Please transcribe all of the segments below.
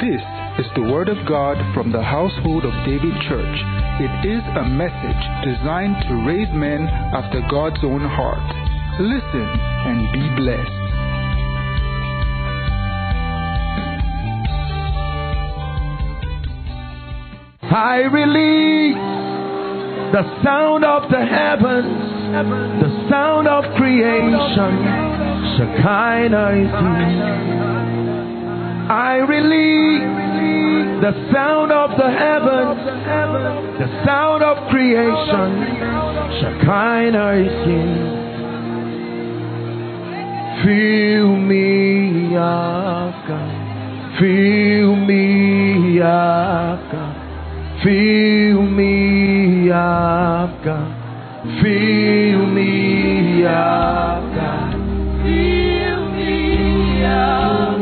This is the Word of God from the household of David Church. It is a message designed to raise men after God's own heart. Listen and be blessed. I release the sound of the heavens, the sound of creation. Shekinah is here. I release the sound of the heavens, the sound of creation. Shekinah is here. Fill me up, God. Fill me up, God. Fill me up, God. Fill me up, God. Fill me up,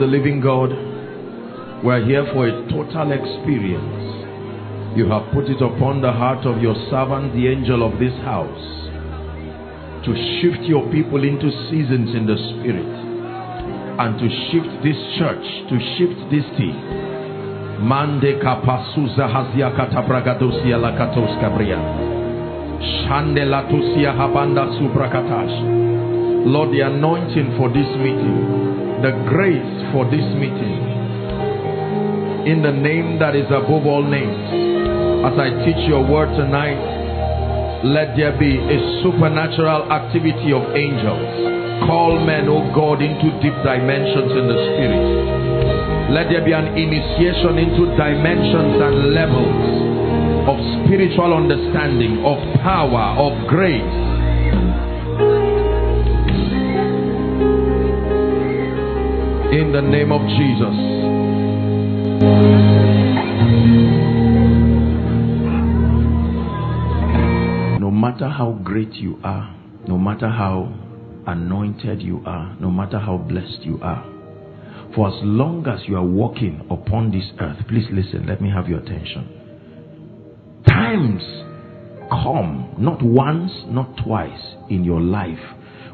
the living God, we're here for a total experience. You have put it upon the heart of your servant, the angel of this house, to shift your people into seasons in the spirit and to shift this church, to shift this team. Mande kapasuza hazia katabragadosia lakatos kabria. Shande latusia habanda subrakatash. Lord, the anointing for this meeting, the grace for this meeting, in the name that is above all names. As I teach your word tonight, let there be a supernatural activity of angels. Call men, O God, into deep dimensions in the spirit. Let there be an initiation into dimensions and levels of spiritual understanding, of power, of grace. In the name of Jesus. No matter how great you are, no matter how anointed you are, no matter how blessed you are, for as long as you are walking upon this earth, please listen, let me have your attention. Times come, not once, not twice in your life,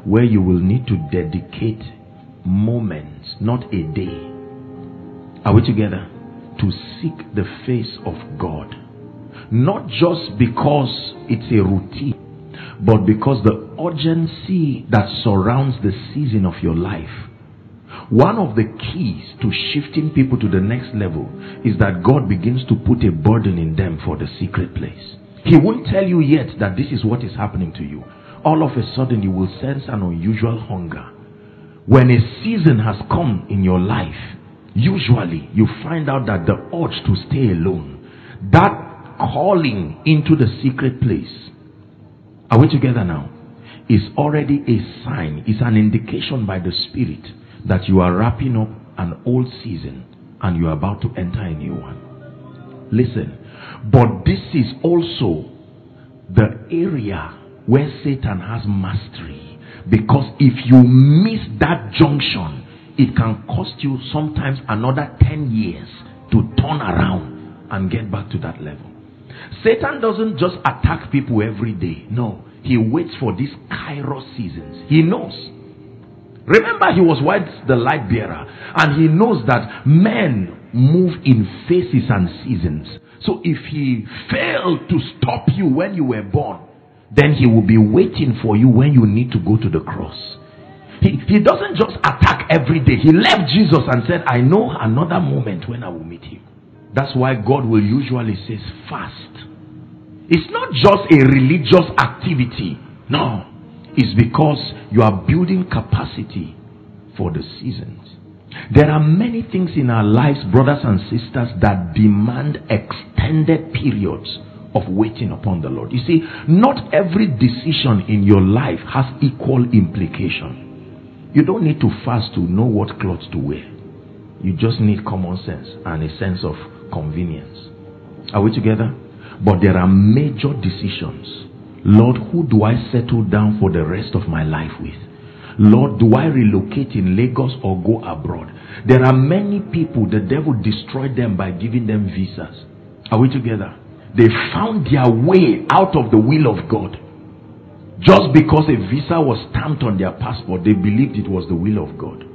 where you will need to dedicate moments, not a day. Are we together? To seek the face of God. Not just because it's a routine, but because the urgency that surrounds the season of your life. One of the keys to shifting people to the next level is that God begins to put a burden in them for the secret place. He won't tell you yet that this is what is happening to you. All of a sudden, you will sense an unusual hunger. When a season has come in your life, usually you find out that the urge to stay alone, that calling into the secret place, are we together now? Is already a sign, is an indication by the Spirit that you are wrapping up an old season and you are about to enter a new one. Listen, but this is also the area where Satan has mastery. Because if you miss that junction, it can cost you sometimes another 10 years to turn around and get back to that level. Satan doesn't just attack people every day. No, he waits for these kairos seasons. He knows. Remember, he was once the light bearer, and he knows that men move in phases and seasons. So if he failed to stop you when you were born, then he will be waiting for you when you need to go to the cross. He, he doesn't just attack every day. He left Jesus and said, I know another moment when I will meet him. That's why God will usually say, fast. It's not just a religious activity. No. It's because you are building capacity for the seasons. There are many things in our lives, brothers and sisters, that demand extended periods of waiting upon the Lord. You see, not every decision in your life has equal implication. You don't need to fast to know what clothes to wear. You just need common sense and a sense of convenience. Are we together? But there are major decisions Lord, who do I settle down for the rest of my life with? Lord, do I relocate in Lagos or go abroad? There are many people, the devil destroyed them by giving them visas. Are we together? They found their way out of the will of God. Just because a visa was stamped on their passport, they believed it was the will of God.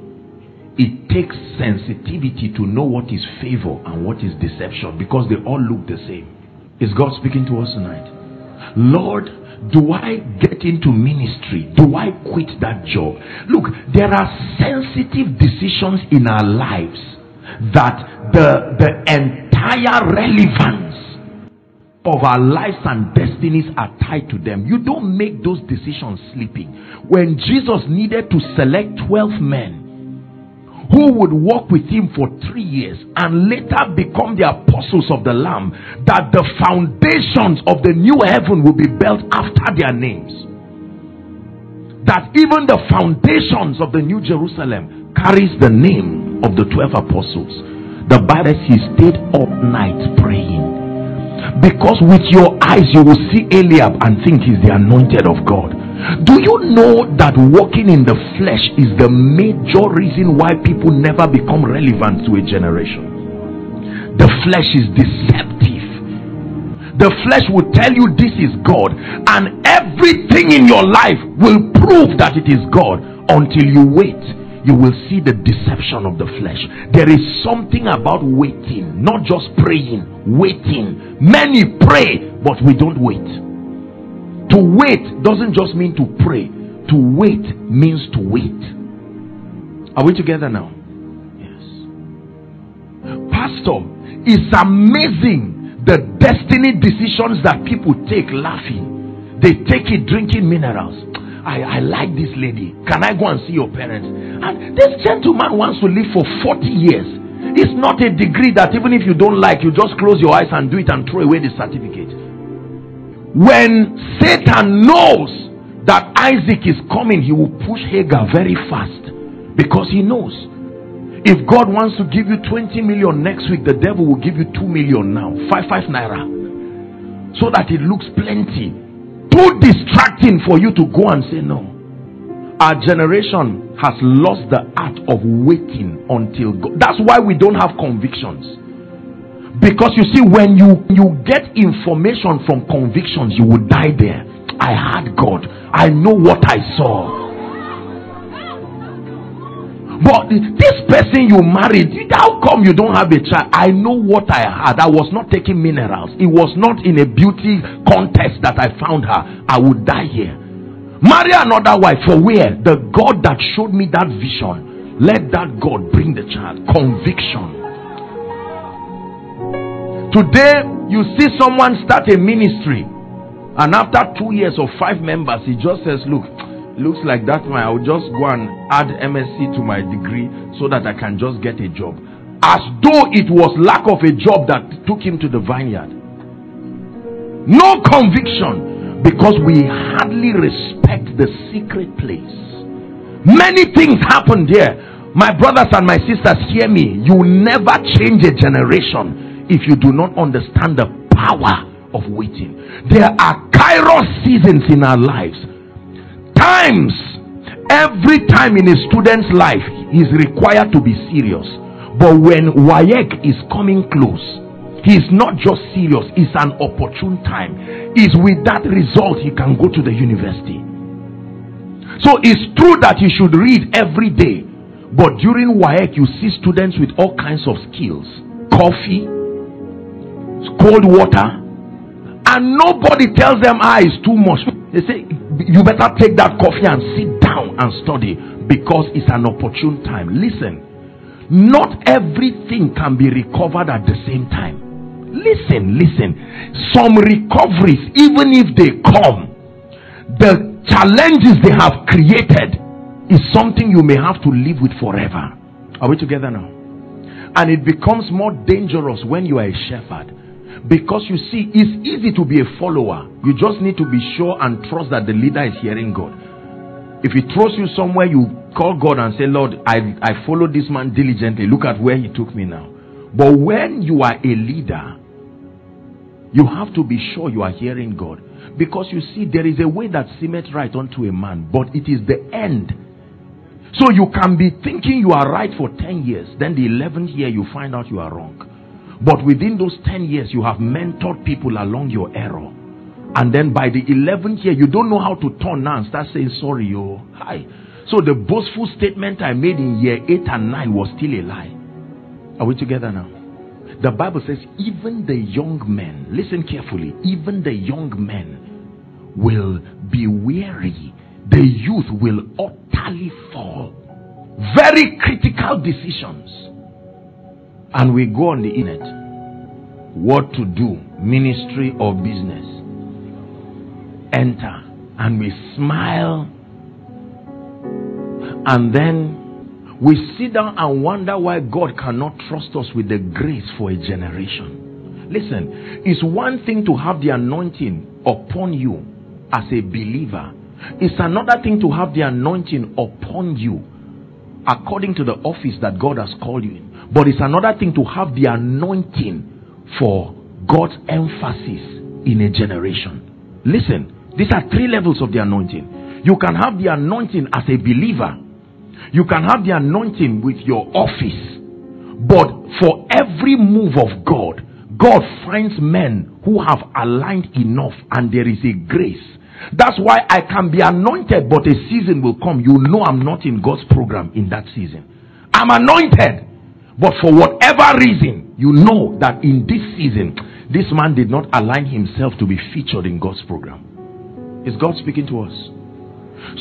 It takes sensitivity to know what is favor and what is deception because they all look the same. Is God speaking to us tonight? Lord, do I get into ministry? Do I quit that job? Look, there are sensitive decisions in our lives that the, the entire relevance of our lives and destinies are tied to them. You don't make those decisions sleeping. When Jesus needed to select 12 men who would walk with him for three years and later become the apostles of the Lamb, that the foundations of the new heaven will be built after their names. That even the foundations of the new Jerusalem carries the name of the 12 apostles. The Bible says he stayed all night praying because with your eyes you will see Eliab and think he's the anointed of God. Do you know that walking in the flesh is the major reason why people never become relevant to a generation? The flesh is deceptive. The flesh will tell you this is God, and everything in your life will prove that it is God until you wait you will see the deception of the flesh. There is something about waiting, not just praying, waiting. Many pray, but we don't wait. To wait doesn't just mean to pray, to wait means to wait. Are we together now? Yes. Pastor, it's amazing the destiny decisions that people take laughing. They take it drinking minerals I, I like this lady. Can I go and see your parents? And this gentleman wants to live for 40 years. It's not a degree that even if you don't like, you just close your eyes and do it and throw away the certificate. When Satan knows that Isaac is coming, he will push Hagar very fast because he knows. If God wants to give you 20 million next week, the devil will give you 2 million now. 5 5 naira. So that it looks plenty too distracting for you to go and say no. Our generation has lost the art of waiting until God. That's why we don't have convictions. Because you see, when you, you get information from convictions, you will die there. I had God. I know what I saw. But this person you married, how come you don't have a child? I know what I had. I was not taking minerals. It was not in a beauty contest that I found her. I would die here. Marry another wife for where? The God that showed me that vision. Let that God bring the child. Conviction. Today, you see someone start a ministry, and after two years or five members, he just says, Look, looks like that one. I'll just go and add MSc to my degree so that I can just get a job. As though it was lack of a job that took him to the vineyard. No conviction because we hardly respect the secret place. Many things happened here. My brothers and my sisters, hear me. You never change a generation if you do not understand the power of waiting. There are kairos seasons in our lives times every time in a student's life he is required to be serious. But when WAEC is coming close he is not just serious it's an opportune time. Is with that result he can go to the university. So it's true that you should read every day but during WAEC you see students with all kinds of skills. Coffee cold water and nobody tells them ah it's too much they say you better take that coffee and sit down and study because it's an opportune time. Listen not everything can be recovered at the same time. Listen listen. Some recoveries even if they come the challenges they have created is something you may have to live with forever. Are we together now? And it becomes more dangerous when you are a shepherd because you see, it's easy to be a follower. You just need to be sure and trust that the leader is hearing God. If he throws you somewhere, you call God and say, Lord, I, I followed this man diligently. Look at where he took me now. But when you are a leader, you have to be sure you are hearing God. Because you see, there is a way that seemeth right unto a man, but it is the end. So you can be thinking you are right for 10 years, then the 11th year you find out you are wrong. But within those 10 years, you have mentored people along your error. And then by the 11th year, you don't know how to turn now and start saying, sorry, yo. Hi. So the boastful statement I made in year 8 and 9 was still a lie. Are we together now? The Bible says, even the young men, listen carefully, even the young men will be weary. The youth will utterly fall. Very critical decisions. And we go on the internet. What to do, ministry or business. Enter. And we smile. And then we sit down and wonder why God cannot trust us with the grace for a generation. Listen, it's one thing to have the anointing upon you as a believer, it's another thing to have the anointing upon you according to the office that God has called you in. But it's another thing to have the anointing for God's emphasis in a generation. Listen, these are three levels of the anointing. You can have the anointing as a believer you can have the anointing with your office, but for every move of God, God finds men who have aligned enough and there is a grace. That's why I can be anointed, but a season will come. You know, I'm not in God's program in that season. I'm anointed, but for whatever reason, you know that in this season, this man did not align himself to be featured in God's program. Is God speaking to us?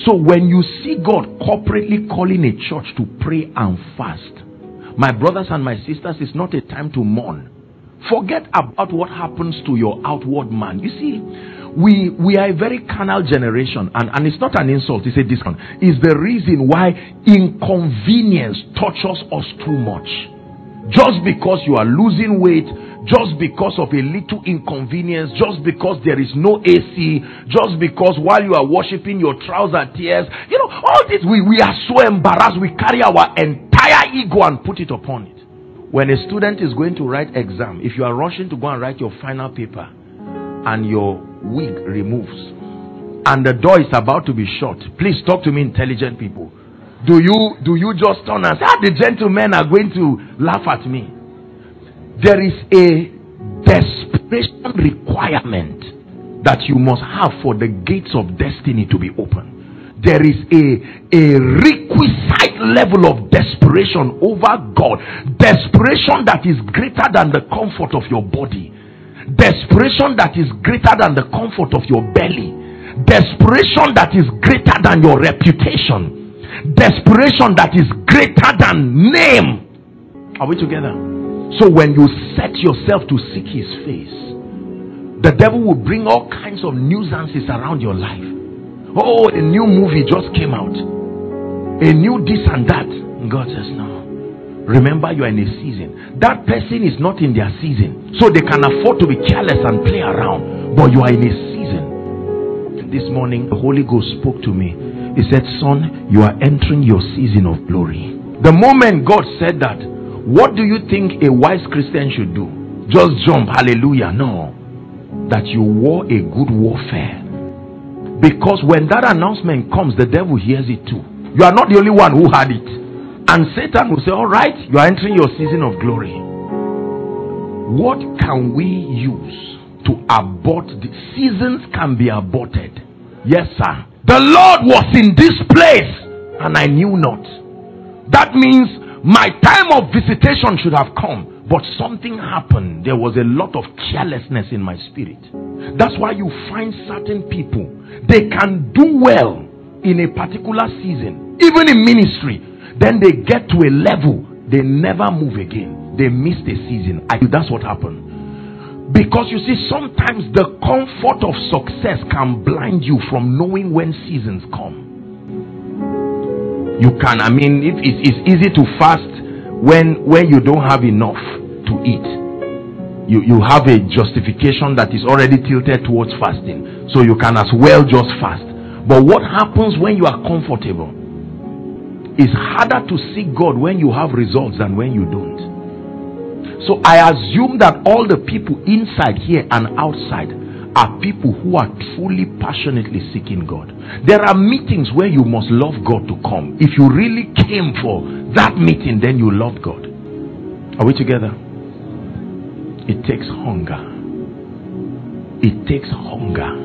So when you see God corporately calling a church to pray and fast, my brothers and my sisters, it's not a time to mourn. Forget about what happens to your outward man. You see, we we are a very carnal generation, and, and it's not an insult, it's a discount. It's the reason why inconvenience tortures us too much. Just because you are losing weight, just because of a little inconvenience, just because there is no AC, just because while you are worshiping your trouser tears, you know, all this we, we are so embarrassed, we carry our entire ego and put it upon it. When a student is going to write exam, if you are rushing to go and write your final paper and your wig removes and the door is about to be shut, please talk to me intelligent people. Do you do you just turn and say, ah, the gentlemen are going to laugh at me? there is a desperation requirement that you must have for the gates of destiny to be open. There is a, a requisite level of desperation over God. Desperation that is greater than the comfort of your body. Desperation that is greater than the comfort of your belly. Desperation that is greater than your reputation. Desperation that is greater than name. Are we together? So when you set yourself to seek his face, the devil will bring all kinds of nuisances around your life. Oh, a new movie just came out. A new this and that. God says, No. Remember, you are in a season. That person is not in their season. So they can afford to be careless and play around. But you are in a season. This morning, the Holy Ghost spoke to me. He said, Son, you are entering your season of glory. The moment God said that, what do you think a wise Christian should do? Just jump, hallelujah. No. That you war a good warfare. Because when that announcement comes, the devil hears it too. You are not the only one who had it. And Satan will say, All right, you are entering your season of glory. What can we use to abort the seasons can be aborted? Yes, sir. The Lord was in this place and I knew not. That means my time of visitation should have come, but something happened. There was a lot of carelessness in my spirit. That's why you find certain people, they can do well in a particular season, even in ministry. Then they get to a level, they never move again. They miss the season. I, that's what happened. Because you see, sometimes the comfort of success can blind you from knowing when seasons come you can i mean it, it's, it's easy to fast when when you don't have enough to eat you you have a justification that is already tilted towards fasting so you can as well just fast but what happens when you are comfortable it's harder to seek god when you have results than when you don't so i assume that all the people inside here and outside are people who are truly passionately seeking God. There are meetings where you must love God to come. If you really came for that meeting, then you love God. Are we together? It takes hunger. It takes hunger.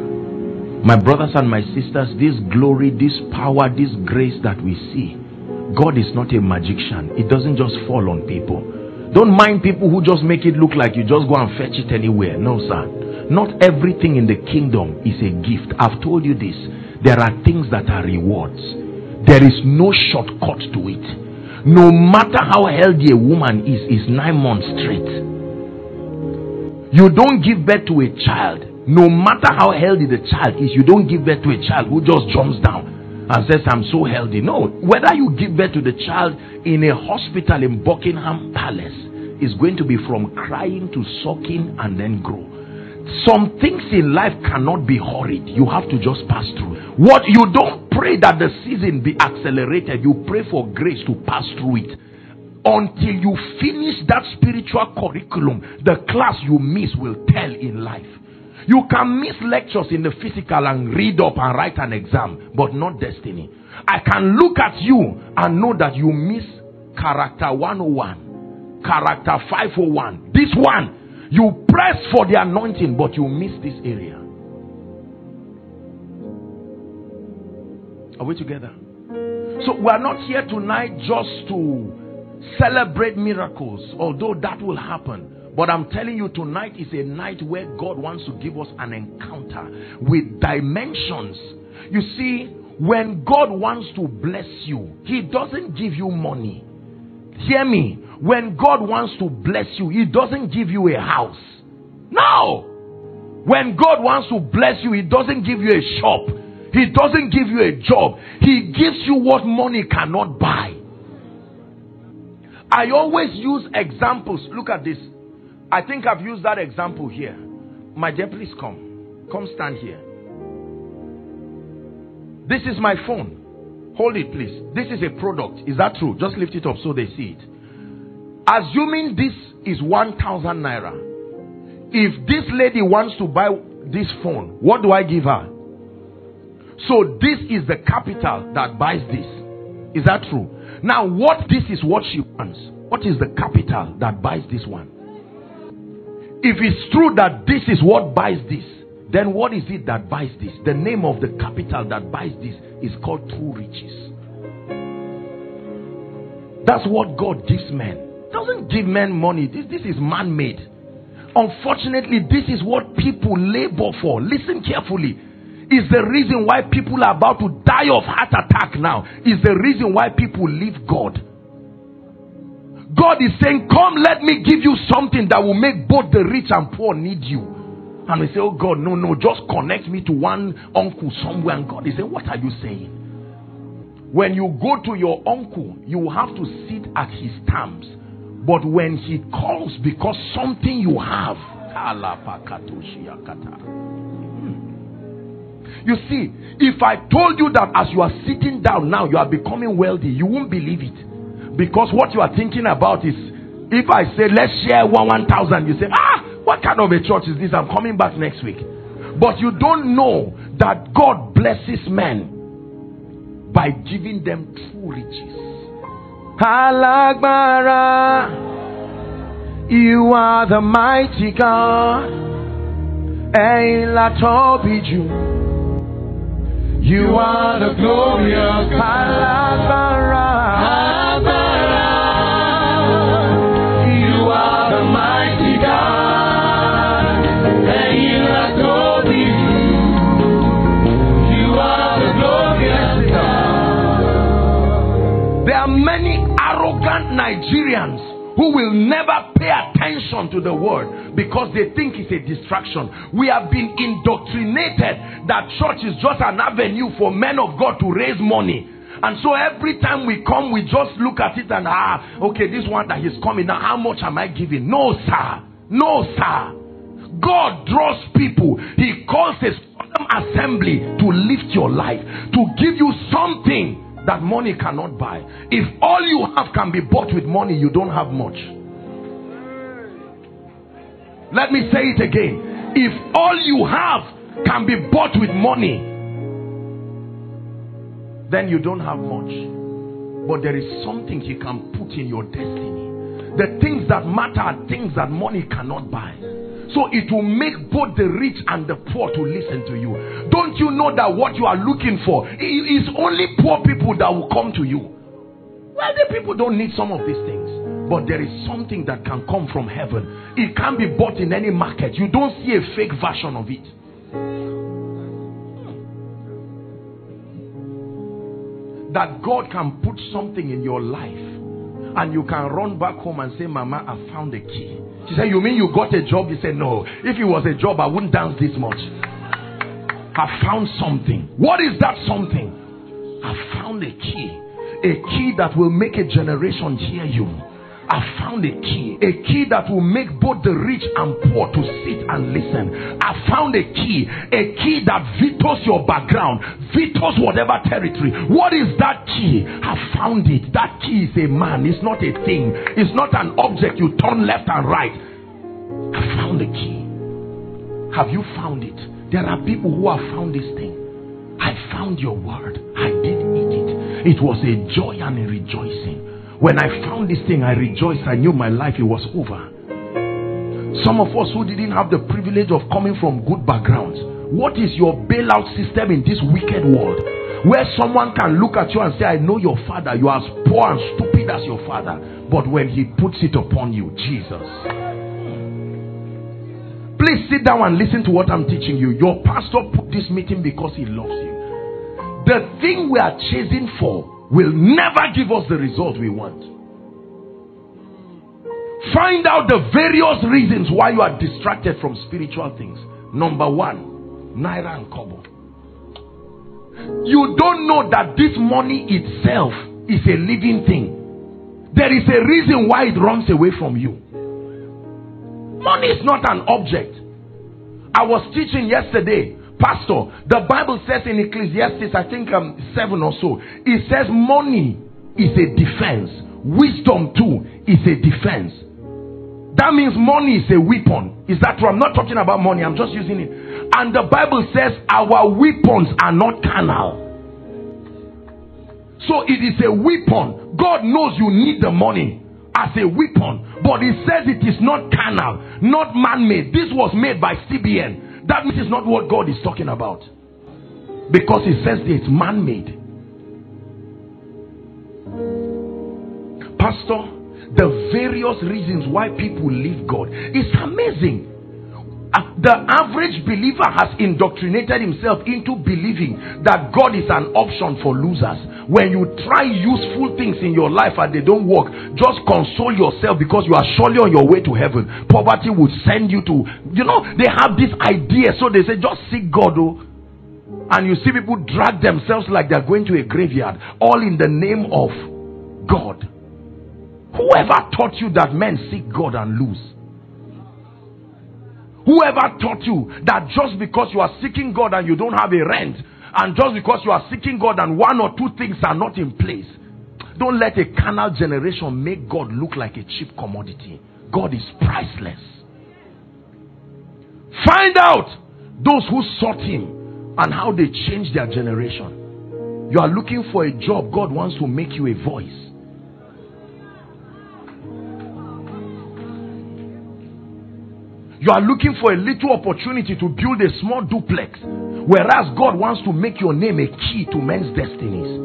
My brothers and my sisters, this glory, this power, this grace that we see, God is not a magician. It doesn't just fall on people. Don't mind people who just make it look like you just go and fetch it anywhere. No, sir. Not everything in the kingdom is a gift. I've told you this. There are things that are rewards. There is no shortcut to it. No matter how healthy a woman is, is nine months straight. You don't give birth to a child. No matter how healthy the child is, you don't give birth to a child who just jumps down Mm. and says, I'm so healthy. No. Whether you give birth to the child in a hospital in Buckingham Palace is going to be from crying to sucking and then grow. Some things in life cannot be hurried. You have to just pass through. What you don't pray that the season be accelerated, you pray for grace to pass through it. Until you finish that spiritual curriculum, the class you miss will tell in life. You can miss lectures in the physical and read up and write an exam, but not destiny. I can look at you and know that you miss character 101, character 501. This one you press for the anointing, but you miss this area. Are we together? So we are not here tonight just to celebrate miracles, although that will happen. But I'm telling you, tonight is a night where God wants to give us an encounter with dimensions. You see, when God wants to bless you, He doesn't give you money. Hear me. When God wants to bless you, He doesn't give you a house. No. When God wants to bless you, He doesn't give you a shop. He doesn't give you a job. He gives you what money cannot buy. I always use examples. Look at this. I think I've used that example here. My dear, please come. Come stand here. This is my phone. Hold it, please. This is a product. Is that true? Just lift it up so they see it. Assuming this is 1000 naira. If this lady wants to buy this phone, what do I give her? So this is the capital that buys this. Is that true? Now, what this is what she wants. What is the capital that buys this one? If it's true that this is what buys this, then what is it that buys this? The name of the capital that buys this is called true riches. That's what God gives men doesn't give men money. This, this is man made. Unfortunately, this is what people labor for. Listen carefully. Is the reason why people are about to die of heart attack now. Is the reason why people leave God. God is saying, Come, let me give you something that will make both the rich and poor need you. And we say, Oh God, no, no, just connect me to one uncle somewhere. And God is saying, What are you saying? When you go to your uncle, you have to sit at his terms. But when he calls because something you have, hmm. you see, if I told you that as you are sitting down now, you are becoming wealthy, you won't believe it. Because what you are thinking about is if I say, let's share one 1,000, you say, ah, what kind of a church is this? I'm coming back next week. But you don't know that God blesses men by giving them true riches. Alágbára you are the mighty God. You are the glorious God many arrogant Nigerians who will never pay attention to the word because they think it's a distraction. We have been indoctrinated that church is just an avenue for men of God to raise money. And so every time we come, we just look at it and ah, okay, this one that is coming now, how much am I giving? No, sir. No, sir. God draws people. He calls a assembly to lift your life, to give you something that money cannot buy. If all you have can be bought with money, you don't have much. Let me say it again. If all you have can be bought with money, then you don't have much. But there is something He can put in your destiny. The things that matter are things that money cannot buy. So it will make both the rich and the poor to listen to you. Don't you know that what you are looking for is only poor people that will come to you? Wealthy people don't need some of these things. But there is something that can come from heaven. It can't be bought in any market. You don't see a fake version of it. That God can put something in your life and you can run back home and say, Mama, I found a key. She said, You mean you got a job? He said, No. If it was a job, I wouldn't dance this much. I found something. What is that something? I found a key. A key that will make a generation hear you. I found a key, a key that will make both the rich and poor to sit and listen. I found a key, a key that vetoes your background, vetoes whatever territory. What is that key? I found it. That key is a man, it's not a thing, it's not an object you turn left and right. I found the key. Have you found it? There are people who have found this thing. I found your word. I did eat it. It was a joy and a rejoicing. When I found this thing, I rejoiced. I knew my life it was over. Some of us who didn't have the privilege of coming from good backgrounds, what is your bailout system in this wicked world? Where someone can look at you and say, I know your father, you are as poor and stupid as your father. But when he puts it upon you, Jesus. Please sit down and listen to what I'm teaching you. Your pastor put this meeting because he loves you. The thing we are chasing for will never give us the result we want. Find out the various reasons why you are distracted from spiritual things. Number one, Naira and Kobo. You don't know that this money itself is a living thing. There is a reason why it runs away from you. Money is not an object. I was teaching yesterday Pastor, the Bible says in Ecclesiastes, I think um, 7 or so, it says money is a defense. Wisdom too is a defense. That means money is a weapon. Is that true? I'm not talking about money, I'm just using it. And the Bible says our weapons are not carnal. So it is a weapon. God knows you need the money as a weapon, but He says it is not carnal, not man made. This was made by CBN. That means it's not what God is talking about. Because He says it's man made. Pastor, the various reasons why people leave God is amazing. Uh, the average believer has indoctrinated himself into believing that God is an option for losers. When you try useful things in your life and they don't work, just console yourself because you are surely on your way to heaven. Poverty will send you to, you know, they have this idea, so they say, just seek God. Oh. And you see people drag themselves like they're going to a graveyard, all in the name of God. Whoever taught you that men seek God and lose? Whoever taught you that just because you are seeking God and you don't have a rent, and just because you are seeking God and one or two things are not in place, don't let a carnal generation make God look like a cheap commodity. God is priceless. Find out those who sought Him and how they changed their generation. You are looking for a job, God wants to make you a voice. You are looking for a little opportunity to build a small duplex, whereas God wants to make your name a key to men's destinies.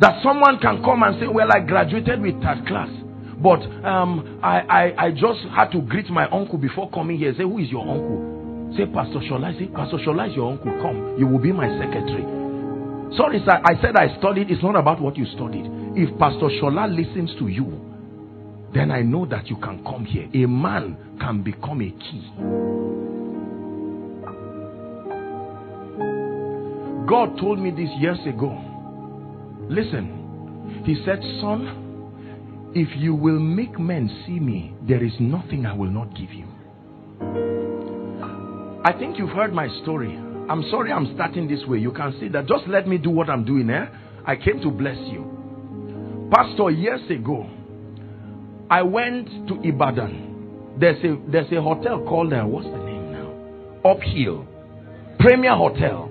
That someone can come and say, Well, I graduated with third class, but um, I, I, I just had to greet my uncle before coming here. Say, Who is your uncle? Say, Pastor Shola. Say, Pastor Shola is your uncle. Come, you will be my secretary. Sorry, sir. I said I studied. It's not about what you studied. If Pastor Shola listens to you, then I know that you can come here. A man can become a key. God told me this years ago. Listen, He said, Son, if you will make men see me, there is nothing I will not give you. I think you've heard my story. I'm sorry I'm starting this way. You can see that. Just let me do what I'm doing, eh? I came to bless you. Pastor, years ago, I went to Ibadan There's a there's a hotel called uh, what's the name now? Uphill. Premier Hotel.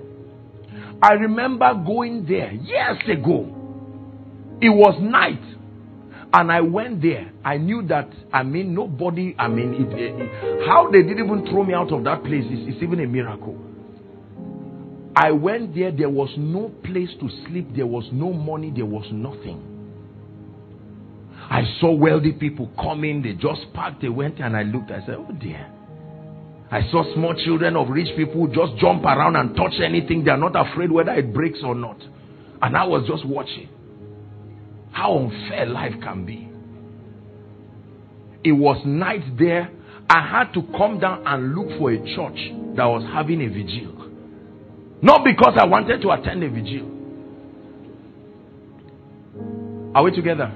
I remember going there years ago. It was night. And I went there. I knew that, I mean, nobody, I mean, it, it, it, how they didn't even throw me out of that place is, is even a miracle. I went there, there was no place to sleep, there was no money, there was nothing. I saw wealthy people coming, they just parked, they went and I looked, I said, oh dear. I saw small children of rich people just jump around and touch anything. They are not afraid whether it breaks or not. And I was just watching. How unfair life can be. It was night there. I had to come down and look for a church that was having a vigil. Not because I wanted to attend a vigil. Are we together?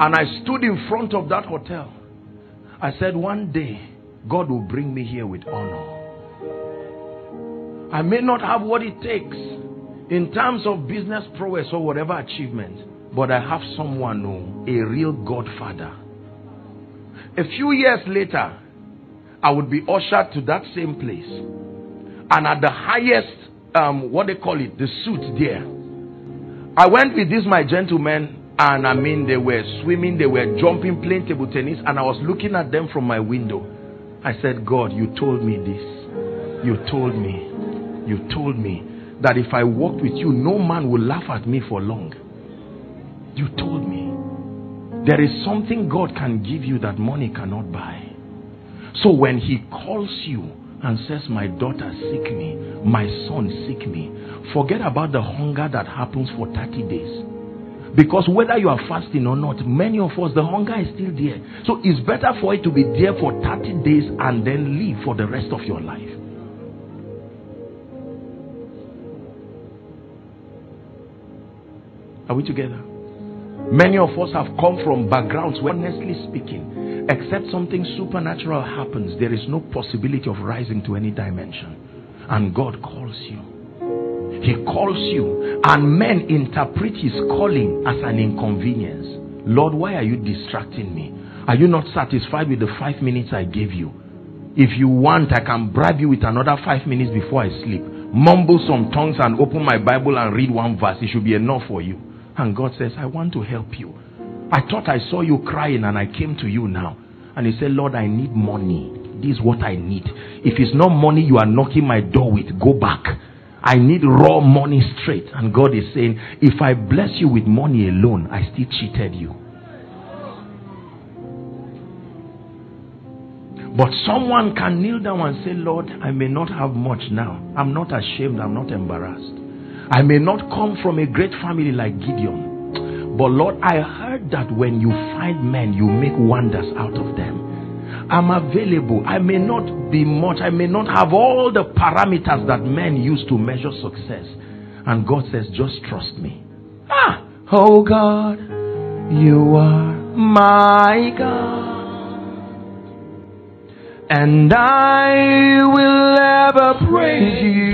And I stood in front of that hotel. I said, One day, God will bring me here with honor. I may not have what it takes in terms of business prowess or whatever achievement, but I have someone, who, a real Godfather. A few years later, I would be ushered to that same place. And at the highest, um, what they call it, the suit there. I went with this, my gentlemen, and I mean, they were swimming, they were jumping, playing table tennis, and I was looking at them from my window. I said, God, you told me this. You told me. You told me that if I walked with you, no man will laugh at me for long. You told me. There is something God can give you that money cannot buy. So when He calls you and says, My daughter, seek me, my son, seek me, forget about the hunger that happens for 30 days. Because whether you are fasting or not, many of us, the hunger is still there. So it's better for it to be there for 30 days and then leave for the rest of your life. Are we together? Many of us have come from backgrounds where, honestly speaking, except something supernatural happens, there is no possibility of rising to any dimension. And God calls you. He calls you, and men interpret his calling as an inconvenience. Lord, why are you distracting me? Are you not satisfied with the five minutes I gave you? If you want, I can bribe you with another five minutes before I sleep. Mumble some tongues and open my Bible and read one verse. It should be enough for you. And God says, I want to help you. I thought I saw you crying and I came to you now. And He said, Lord, I need money. This is what I need. If it's not money you are knocking my door with, go back. I need raw money straight. And God is saying, if I bless you with money alone, I still cheated you. But someone can kneel down and say, Lord, I may not have much now. I'm not ashamed. I'm not embarrassed. I may not come from a great family like Gideon. But Lord, I heard that when you find men, you make wonders out of them. I'm available. I may not be much. I may not have all the parameters that men use to measure success. And God says, just trust me. Ah, oh God, you are my God. And I will ever praise you.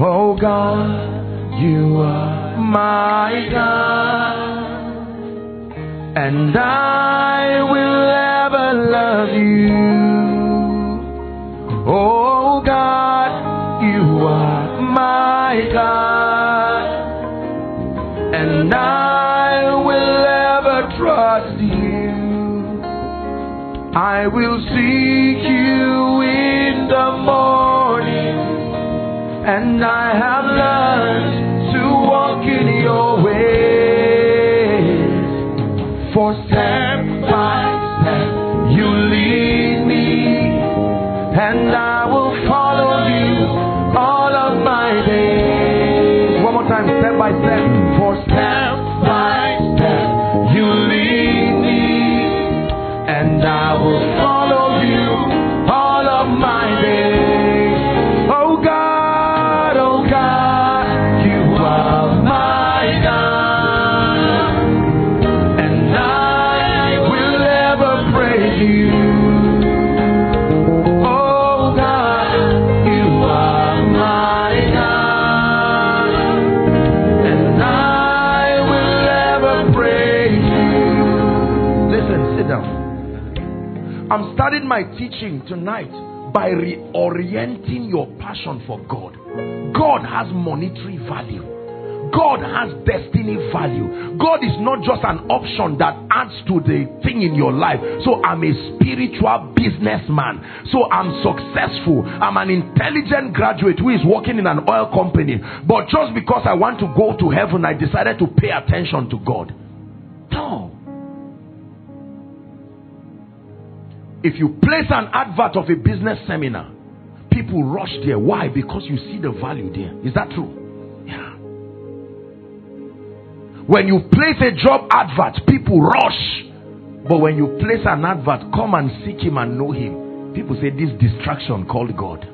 Oh God, you are my God and I will ever love you. Oh God, you are my God, and I will ever trust you. I will seek you in the morning, and I have learned to walk in your way. For step by step you lead me, and I will follow you all of my days. One more time, step by step. My teaching tonight by reorienting your passion for God. God has monetary value. God has destiny value. God is not just an option that adds to the thing in your life. So I'm a spiritual businessman. So I'm successful. I'm an intelligent graduate who is working in an oil company. But just because I want to go to heaven, I decided to pay attention to God. No. If you place an advert of a business seminar, people rush there. Why? Because you see the value there. Is that true? Yeah. When you place a job advert, people rush. But when you place an advert, come and seek him and know him. People say this distraction called God.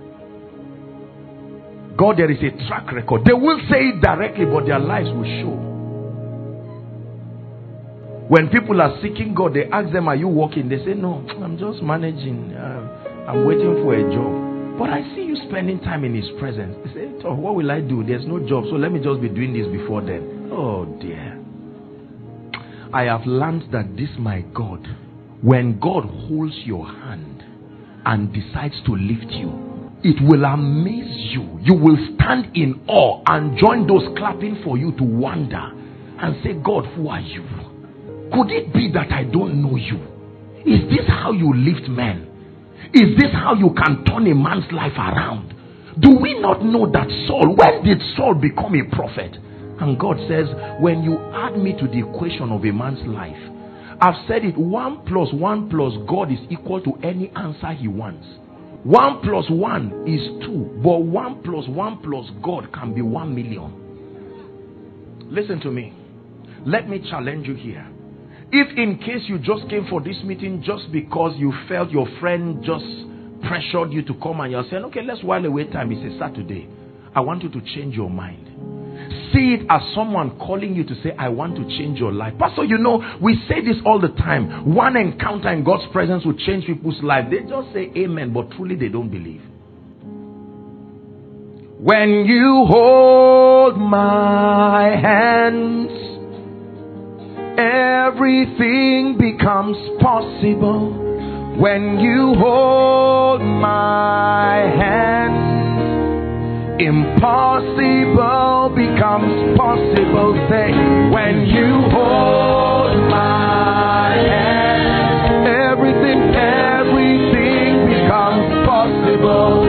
God, there is a track record. They will say it directly, but their lives will show. When people are seeking God, they ask them, Are you working? They say, No, I'm just managing. Uh, I'm waiting for a job. But I see you spending time in His presence. They say, What will I do? There's no job, so let me just be doing this before then. Oh dear. I have learned that this, my God, when God holds your hand and decides to lift you, it will amaze you. You will stand in awe and join those clapping for you to wonder and say, God, who are you? Could it be that I don't know you? Is this how you lift men? Is this how you can turn a man's life around? Do we not know that Saul, when did Saul become a prophet? And God says, when you add me to the equation of a man's life, I've said it one plus one plus God is equal to any answer he wants. One plus one is two, but one plus one plus God can be one million. Listen to me. Let me challenge you here. If, in case you just came for this meeting just because you felt your friend just pressured you to come and you're saying, okay, let's while away time, it's a Saturday. I want you to change your mind. See it as someone calling you to say, I want to change your life. Pastor, you know, we say this all the time. One encounter in God's presence will change people's life. They just say amen, but truly they don't believe. When you hold my hands, everything becomes possible. When you hold my hand. Impossible becomes possible. Say, when you hold my hand, everything, everything becomes possible.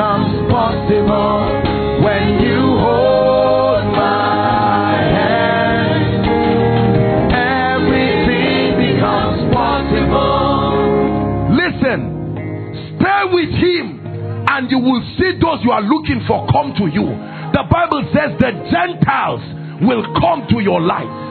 Becomes possible. When you hold my hand. Everything becomes possible. Listen, stay with Him, and you will see those you are looking for come to you. The Bible says the Gentiles will come to your light.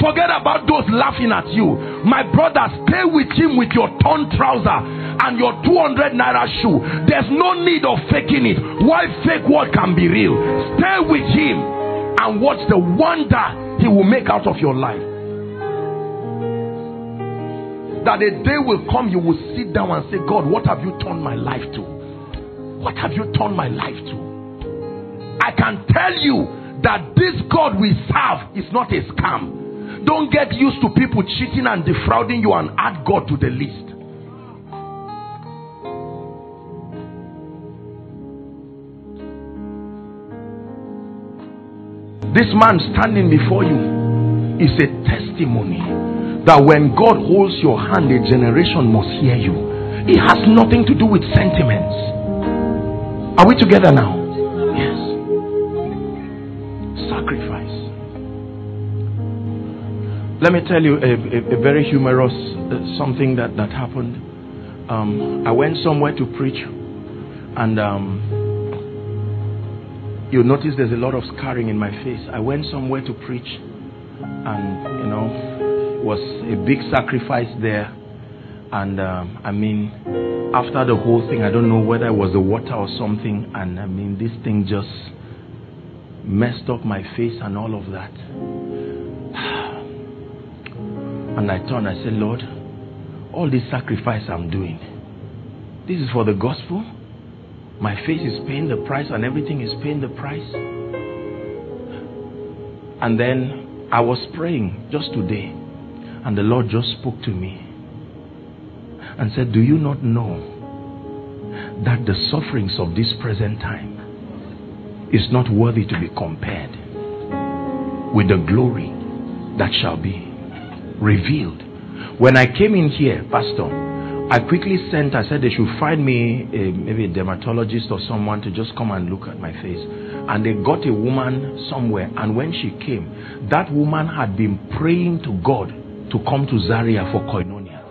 Forget about those laughing at you. My brother, stay with him with your torn trouser and your 200 naira shoe. There's no need of faking it. Why fake what can be real? Stay with him and watch the wonder he will make out of your life that a day will come you will sit down and say, God, what have you turned my life to? What have you turned my life to? I can tell you that this God we serve is not a scam. Don't get used to people cheating and defrauding you and add God to the list. This man standing before you is a testimony that when God holds your hand, a generation must hear you. It has nothing to do with sentiments. Are we together now? Let me tell you a, a, a very humorous uh, something that, that happened. Um, I went somewhere to preach, and um, you notice there's a lot of scarring in my face. I went somewhere to preach, and you know, it was a big sacrifice there. And um, I mean, after the whole thing, I don't know whether it was the water or something. And I mean, this thing just messed up my face and all of that. And I turned, I said, Lord, all this sacrifice I'm doing, this is for the gospel. My face is paying the price and everything is paying the price. And then I was praying just today, and the Lord just spoke to me and said, Do you not know that the sufferings of this present time is not worthy to be compared with the glory that shall be revealed? When I came in here, Pastor, I quickly sent, I said they should find me a, maybe a dermatologist or someone to just come and look at my face. And they got a woman somewhere. And when she came, that woman had been praying to God to come to Zaria for koinonia.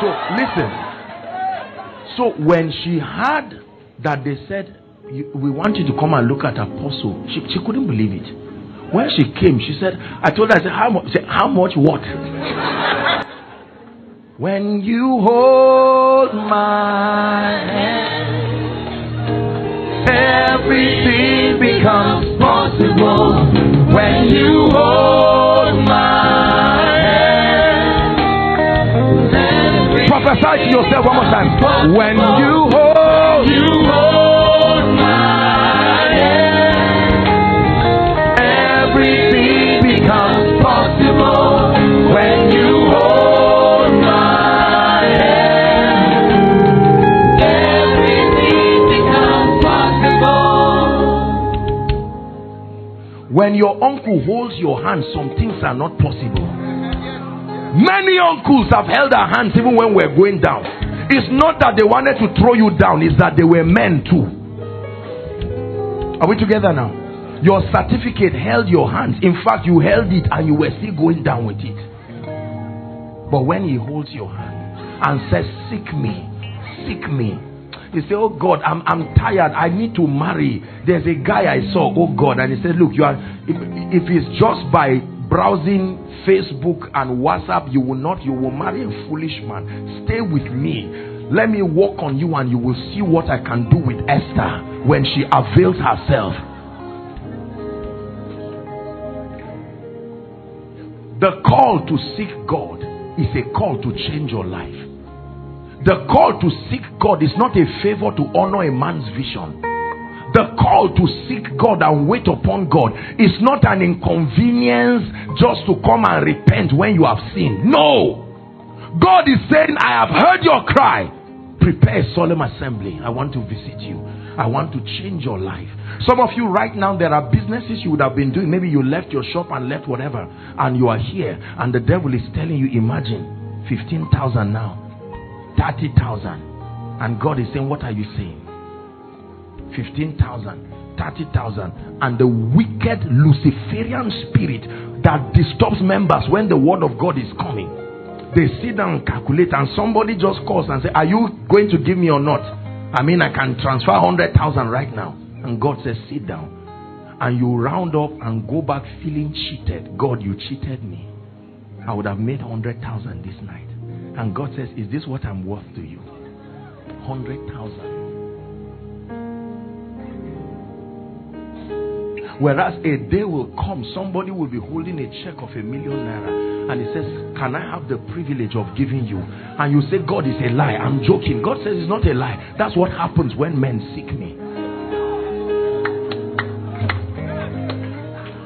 So listen. So when she heard that they said, we want you to come and look at apostle, she, she couldn't believe it. When she came, she said, I told her, I said, how much? said, How much what? When you hold my hand, everything becomes possible. When you hold my hand, prophesy to yourself one more time. When you hold, When your uncle holds your hand, some things are not possible. Many uncles have held our hands even when we're going down. It's not that they wanted to throw you down, it's that they were men too. Are we together now? Your certificate held your hands. In fact, you held it and you were still going down with it. But when he holds your hand and says, Seek me, seek me, you say, Oh God, I'm, I'm tired. I need to marry. There's a guy I saw, oh God. And he said, Look, you are if, if it's just by browsing Facebook and WhatsApp, you will not, you will marry a foolish man. Stay with me. Let me work on you and you will see what I can do with Esther when she avails herself. The call to seek God is a call to change your life. The call to seek God is not a favor to honor a man's vision. The call to seek God and wait upon God is not an inconvenience just to come and repent when you have sinned. No. God is saying, I have heard your cry. Prepare a solemn assembly. I want to visit you. I want to change your life. Some of you right now, there are businesses you would have been doing. Maybe you left your shop and left whatever, and you are here, and the devil is telling you, imagine 15,000 now. 30,000. And God is saying, What are you saying? 15,000, 30,000. And the wicked Luciferian spirit that disturbs members when the word of God is coming. They sit down and calculate, and somebody just calls and say, Are you going to give me or not? I mean, I can transfer 100,000 right now. And God says, Sit down. And you round up and go back feeling cheated. God, you cheated me. I would have made 100,000 this night. And God says, Is this what I'm worth to you? 100,000. Whereas a day will come, somebody will be holding a check of a million naira and he says, Can I have the privilege of giving you? And you say, God is a lie. I'm joking. God says it's not a lie. That's what happens when men seek me.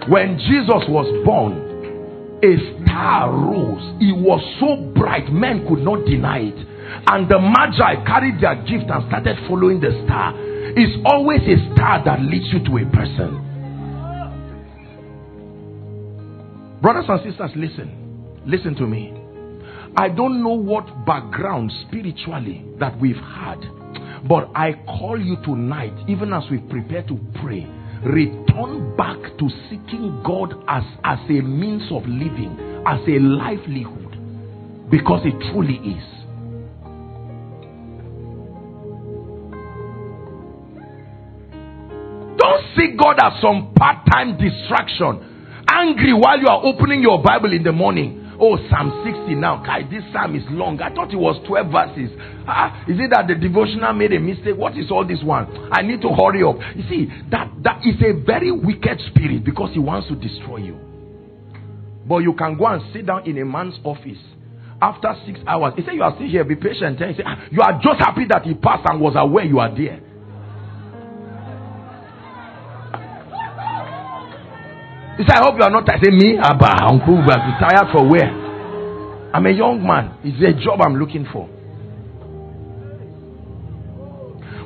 When Jesus was born, a star rose. It was so bright, men could not deny it. And the Magi carried their gift and started following the star. It's always a star that leads you to a person. Brothers and sisters, listen. Listen to me. I don't know what background spiritually that we've had, but I call you tonight, even as we prepare to pray return back to seeking God as, as a means of living, as a livelihood, because it truly is. Don't see God as some part time distraction. Angry while you are opening your Bible in the morning Oh, Psalm 60 now. Kai, this psalm is long. I thought it was 12 verses. Ah, is it that the devotional made a mistake? What is all this one? I need to hurry up. You see, that, that is a very wicked spirit because he wants to destroy you. But you can go and sit down in a man's office after six hours. He said, You are still here, be patient. He said, ah, You are just happy that he passed and was aware you are there. He said, I hope you are not. I say, Me, Abba, Uncle, but tired for where? I'm a young man. It's a job I'm looking for.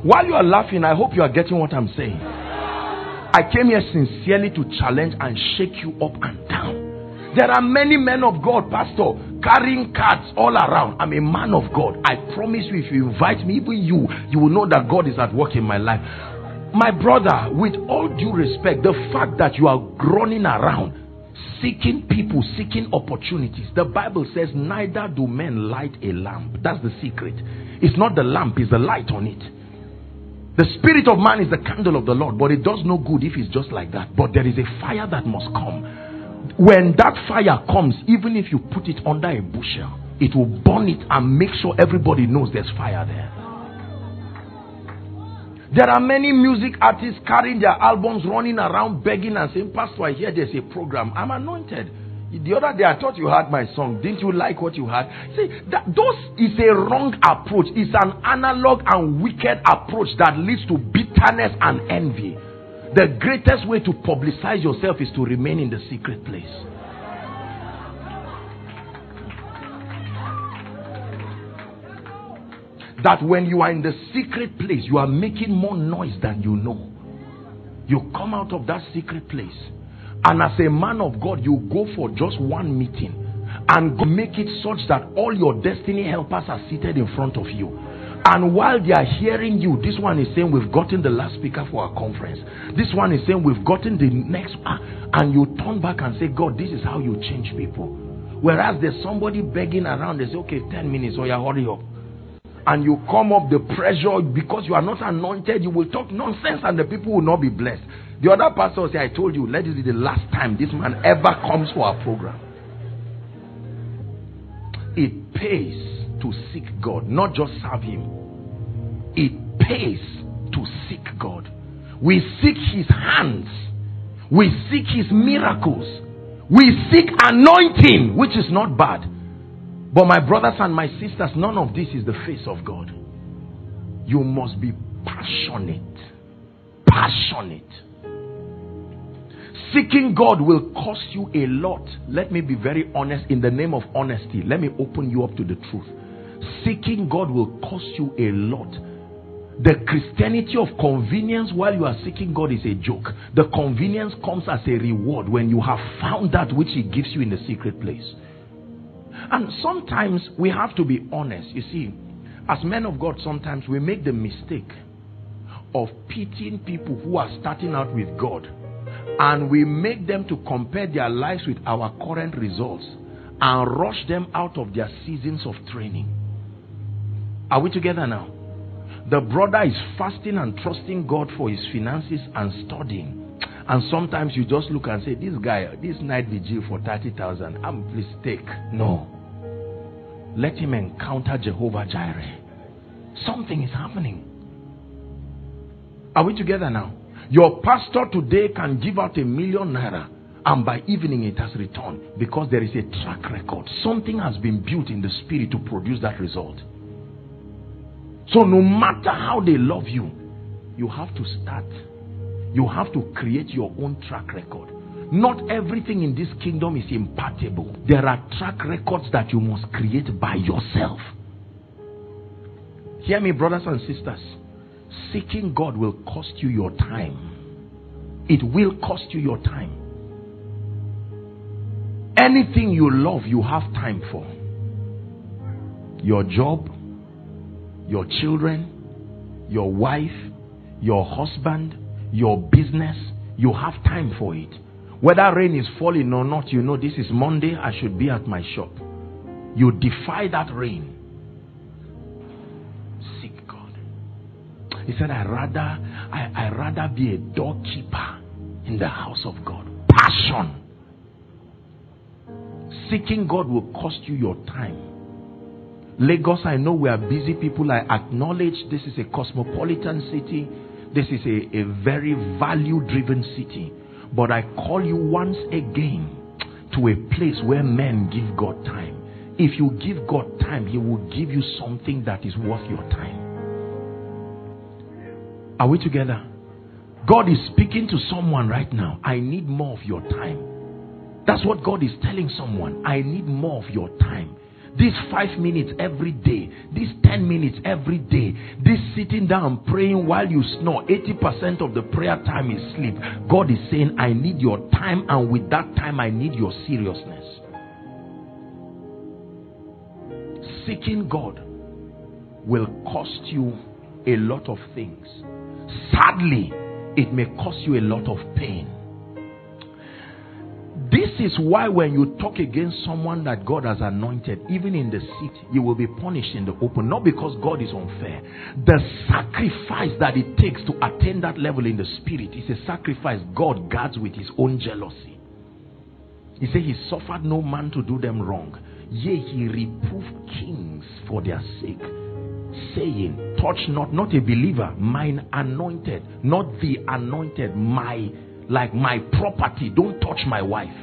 While you are laughing, I hope you are getting what I'm saying. I came here sincerely to challenge and shake you up and down. There are many men of God, Pastor, carrying cards all around. I'm a man of God. I promise you, if you invite me, even you, you will know that God is at work in my life. My brother, with all due respect, the fact that you are groaning around, seeking people, seeking opportunities, the Bible says, neither do men light a lamp. That's the secret. It's not the lamp, it's the light on it. The spirit of man is the candle of the Lord, but it does no good if it's just like that. But there is a fire that must come. When that fire comes, even if you put it under a bushel, it will burn it and make sure everybody knows there's fire there. There are many music artists carrying their albums, running around begging and saying, Pastor, I hear there's a program. I'm anointed. The other day I thought you heard my song. Didn't you like what you heard? See, that those is a wrong approach. It's an analog and wicked approach that leads to bitterness and envy. The greatest way to publicize yourself is to remain in the secret place. That when you are in the secret place, you are making more noise than you know. You come out of that secret place and as a man of God, you go for just one meeting and make it such that all your destiny helpers are seated in front of you. And while they are hearing you, this one is saying, We've gotten the last speaker for our conference. This one is saying, We've gotten the next. Ah, and you turn back and say, God, this is how you change people. Whereas there's somebody begging around, they say, Okay, 10 minutes, or oh, you hurry up. And you come up the pressure because you are not anointed, you will talk nonsense and the people will not be blessed. The other pastor say, I told you, let this be the last time this man ever comes for our program. It pays to seek God, not just serve Him. It pays to seek God. We seek His hands, we seek His miracles, we seek anointing, which is not bad. But, my brothers and my sisters, none of this is the face of God. You must be passionate. Passionate Seeking God will cost you a lot. Let me be very honest in the name of honesty. Let me open you up to the truth. Seeking God will cost you a lot. The Christianity of convenience while you are seeking God is a joke. The convenience comes as a reward when you have found that which He gives you in the secret place. And sometimes we have to be honest. You see, as men of God, sometimes we make the mistake of pitying people who are starting out with God and we make them to compare their lives with our current results and rush them out of their seasons of training. Are we together now? The brother is fasting and trusting God for his finances and studying. And sometimes you just look and say, This guy, this night vigil for 30,000, I'm please take. No. Let him encounter Jehovah Jireh. Something is happening. Are we together now? Your pastor today can give out a million naira and by evening it has returned because there is a track record. Something has been built in the spirit to produce that result. So, no matter how they love you, you have to start. You have to create your own track record. Not everything in this kingdom is impartable. There are track records that you must create by yourself. Hear me, brothers and sisters. Seeking God will cost you your time. It will cost you your time. Anything you love, you have time for. Your job, your children, your wife, your husband, your business, you have time for it. Whether rain is falling or not, you know this is Monday, I should be at my shop. You defy that rain Seek God. He said, I rather, I, I rather be a doorkeeper in the house of God. Passion. Seeking God will cost you your time. Lagos, I know we are busy people. I acknowledge this is a cosmopolitan city. This is a, a very value driven city. But I call you once again to a place where men give God time. If you give God time, He will give you something that is worth your time. Are we together? God is speaking to someone right now. I need more of your time. That's what God is telling someone. I need more of your time. This five minutes every day, this 10 minutes every day, this sitting down praying while you snore, 80% of the prayer time is sleep. God is saying, I need your time, and with that time, I need your seriousness. Seeking God will cost you a lot of things. Sadly, it may cost you a lot of pain. This is why when you talk against someone that God has anointed, even in the seat, you will be punished in the open. Not because God is unfair. The sacrifice that it takes to attain that level in the spirit is a sacrifice God guards with his own jealousy. He said he suffered no man to do them wrong. Yea, he reproved kings for their sake, saying, Touch not, not a believer, mine anointed, not the anointed, my like my property. Don't touch my wife.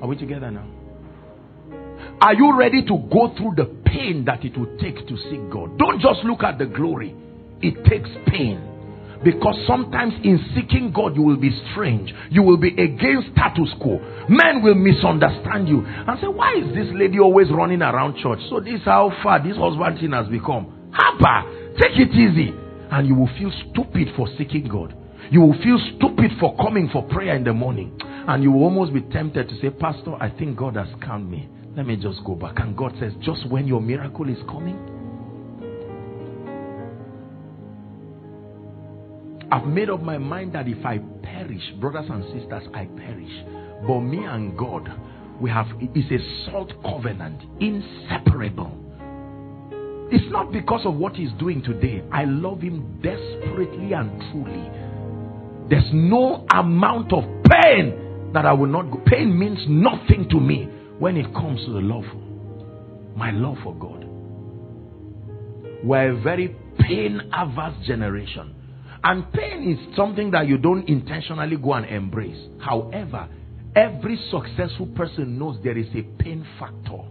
Are we together now? Are you ready to go through the pain that it will take to seek God? Don't just look at the glory, it takes pain. Because sometimes in seeking God, you will be strange. You will be against status quo. Men will misunderstand you and say, Why is this lady always running around church? So, this is how far this husband thing has become. Hapa, take it easy. And you will feel stupid for seeking God. You will feel stupid for coming for prayer in the morning. And you will almost be tempted to say, Pastor, I think God has calmed me. Let me just go back. And God says, Just when your miracle is coming, I've made up my mind that if I perish, brothers and sisters, I perish. But me and God, we have it's a salt covenant, inseparable. It's not because of what he's doing today. I love him desperately and truly. There's no amount of pain that I will not go. Pain means nothing to me when it comes to the love, my love for God. We're a very pain averse generation. And pain is something that you don't intentionally go and embrace. However, every successful person knows there is a pain factor.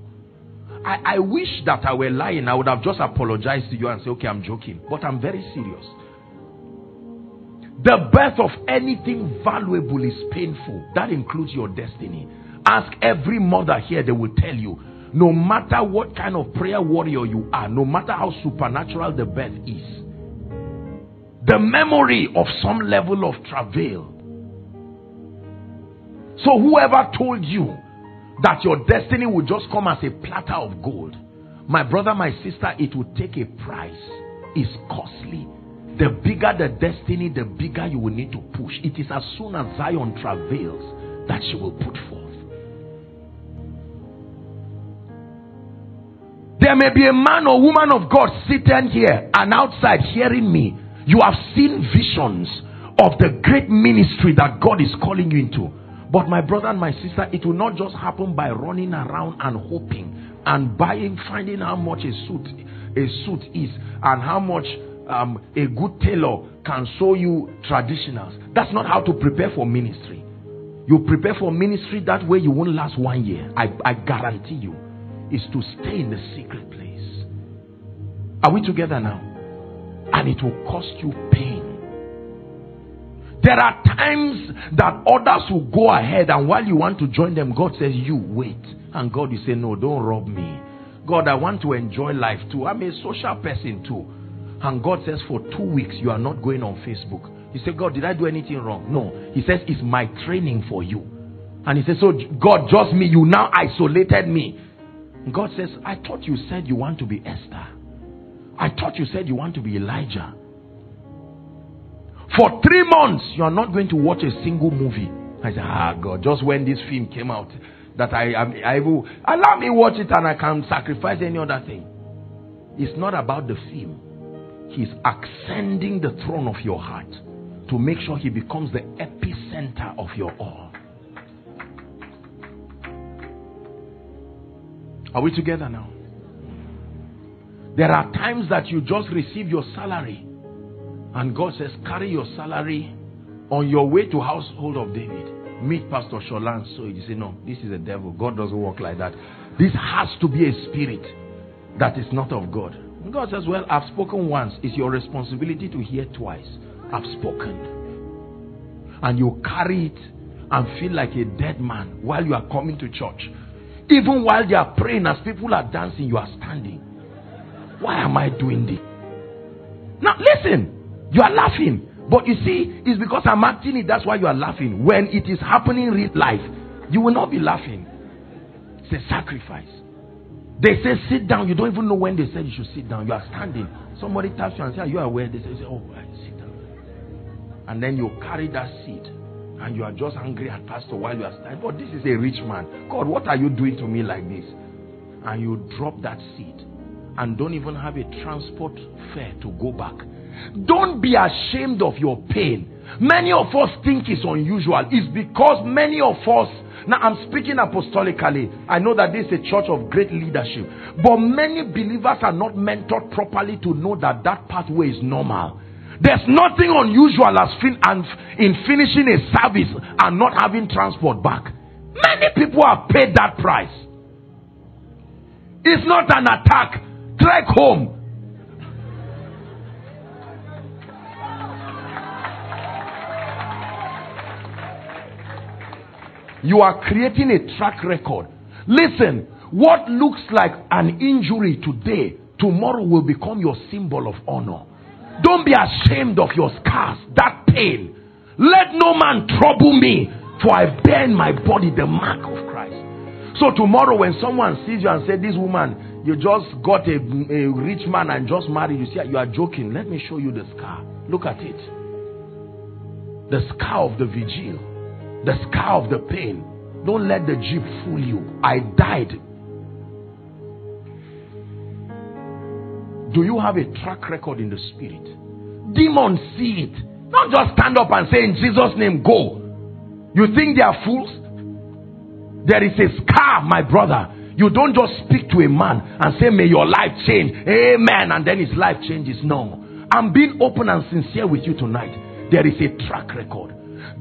I, I wish that I were lying. I would have just apologized to you and say, okay, I'm joking. But I'm very serious. The birth of anything valuable is painful. That includes your destiny. Ask every mother here, they will tell you. No matter what kind of prayer warrior you are, no matter how supernatural the birth is, the memory of some level of travail. So, whoever told you that your destiny would just come as a platter of gold, my brother, my sister, it would take a price. It's costly. The bigger the destiny, the bigger you will need to push. It is as soon as Zion travails that she will put forth. There may be a man or woman of God sitting here and outside hearing me. You have seen visions of the great ministry that God is calling you into. But my brother and my sister, it will not just happen by running around and hoping and buying, finding how much a suit a suit is and how much um, a good tailor can sew you traditionals. That's not how to prepare for ministry. You prepare for ministry that way, you won't last one year. I, I guarantee you. Is to stay in the secret place. Are we together now? And it will cost you pain. There are times that others will go ahead, and while you want to join them, God says, You wait. And God will say, No, don't rob me. God, I want to enjoy life too. I'm a social person too. And God says, for two weeks, you are not going on Facebook. You say, God, did I do anything wrong? No. He says, it's my training for you. And he says, so God, just me, you now isolated me. God says, I thought you said you want to be Esther. I thought you said you want to be Elijah. For three months, you are not going to watch a single movie. I said, ah, God, just when this film came out, that I, I will allow me watch it and I can sacrifice any other thing. It's not about the film. He's ascending the throne of your heart to make sure He becomes the epicenter of your all. Are we together now? There are times that you just receive your salary, and God says, Carry your salary on your way to household of David. meet Pastor Sholan. So you say, no, this is a devil. God doesn't work like that. This has to be a spirit that is not of God. God says, well, I've spoken once. It's your responsibility to hear twice. I've spoken. And you carry it and feel like a dead man while you are coming to church. Even while they are praying, as people are dancing, you are standing. Why am I doing this? Now, listen, you are laughing. But you see, it's because I'm acting it, that's why you are laughing. When it is happening in real life, you will not be laughing. It's a sacrifice. They say sit down. You don't even know when they said you should sit down. You are standing. Somebody taps you and says, Are you aware? They say, Oh, sit down. And then you carry that seat and you are just angry at pastor while you are standing. But this is a rich man. God, what are you doing to me like this? And you drop that seat and don't even have a transport fare to go back don't be ashamed of your pain. Many of us think it's unusual. It's because many of us, now I'm speaking apostolically. I know that this is a church of great leadership. But many believers are not mentored properly to know that that pathway is normal. There's nothing unusual as fin- and in finishing a service and not having transport back. Many people have paid that price. It's not an attack. Trek home. You are creating a track record. Listen, what looks like an injury today, tomorrow will become your symbol of honor. Don't be ashamed of your scars, that pain. Let no man trouble me, for I bear in my body the mark of Christ. So tomorrow, when someone sees you and says, This woman, you just got a, a rich man and just married, you see, you are joking. Let me show you the scar. Look at it. The scar of the vigil the scar of the pain. Don't let the jeep fool you. I died. Do you have a track record in the spirit? Demons see it. Not just stand up and say, In Jesus' name, go. You think they are fools? There is a scar, my brother. You don't just speak to a man and say, May your life change. Amen. And then his life changes. No. I'm being open and sincere with you tonight. There is a track record.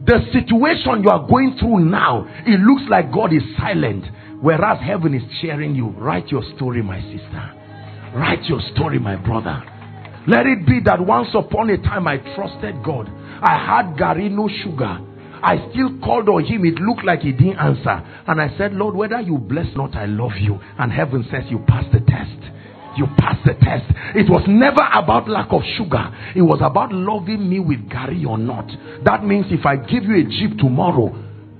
The situation you are going through now, it looks like God is silent, whereas heaven is cheering you. Write your story, my sister. Write your story, my brother. Let it be that once upon a time I trusted God. I had garri no sugar. I still called on him. It looked like he didn't answer. And I said, Lord, whether you bless not, I love you. And heaven says you passed the test you pass the test. It was never about lack of sugar. It was about loving me with garri or not. That means if I give you a Jeep tomorrow,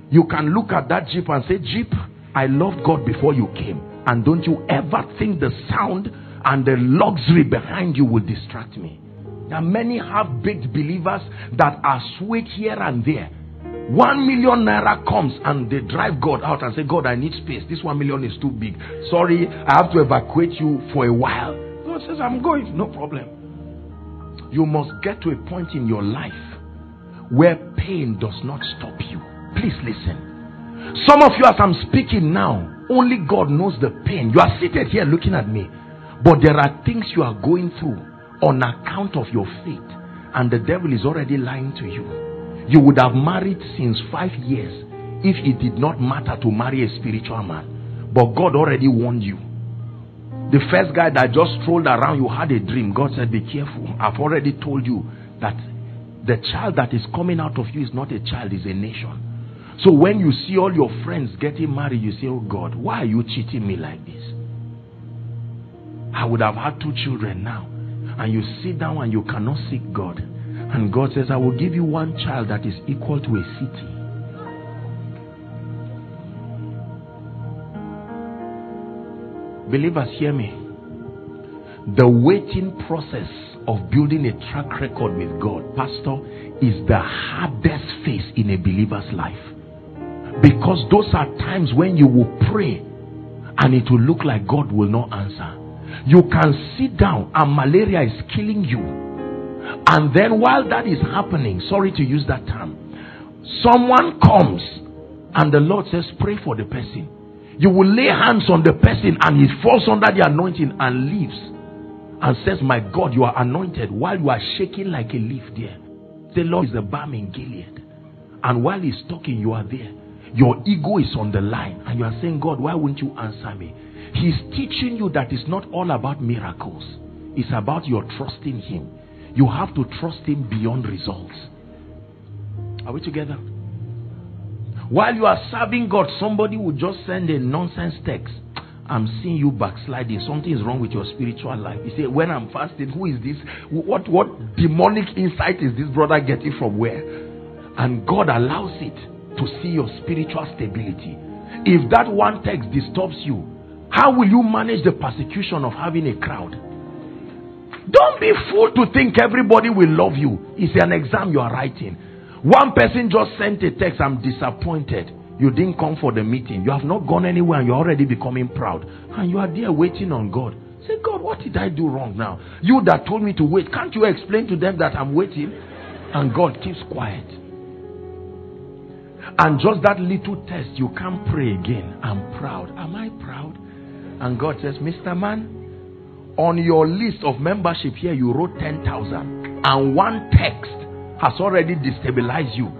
you can look at that Jeep and say, Jeep, I loved God before you came. And don't you ever think the sound and the luxury behind you will distract me. There are many half-baked believers that are swayed here and there one million naira comes and they drive God out and say, God, I need space. This one million is too big. Sorry, I have to evacuate you for a while. God says, I'm going. No problem. You must get to a point in your life where pain does not stop you. Please listen. Some of you, as I'm speaking now, only God knows the pain. You are seated here looking at me, but there are things you are going through on account of your faith, and the devil is already lying to you. You would have married since five years if it did not matter to marry a spiritual man. But God already warned you. The first guy that just strolled around, you had a dream. God said, Be careful. I've already told you that the child that is coming out of you is not a child, is a nation. So when you see all your friends getting married, you say, Oh God, why are you cheating me like this? I would have had two children now. And you sit down and you cannot seek God. And God says, I will give you one child that is equal to a city. Believers, hear me. The waiting process of building a track record with God, Pastor, is the hardest phase in a believer's life. Because those are times when you will pray and it will look like God will not answer. You can sit down and malaria is killing you and then while that is happening, sorry to use that term, someone comes and the Lord says, Pray for the person. You will lay hands on the person and he falls under the anointing and leaves and says, My God, you are anointed while you are shaking like a leaf there. The Lord is the balm in Gilead. And while he's talking, you are there. Your ego is on the line. And you are saying, God, why won't you answer me? He's teaching you that it's not all about miracles, it's about your trusting Him. You have to trust Him beyond results. Are we together? While you are serving God, somebody will just send a nonsense text. I'm seeing you backsliding. Something is wrong with your spiritual life. You say, When I'm fasting, who is this? What what demonic insight is this brother getting from where? And God allows it to see your spiritual stability. If that one text disturbs you, how will you manage the persecution of having a crowd? Don't be fool to think everybody will love you. It's an exam you are writing. One person just sent a text, I'm disappointed. You didn't come for the meeting. You have not gone anywhere and you're already becoming proud. And you are there waiting on God. Say, God, what did I do wrong now? You that told me to wait, can't you explain to them that I'm waiting? And God keeps quiet. And just that little test, you can't pray again. I'm proud. Am I proud? And God says, Mr. Man, on your list of membership here, you wrote 10,000. And one text has already destabilized you.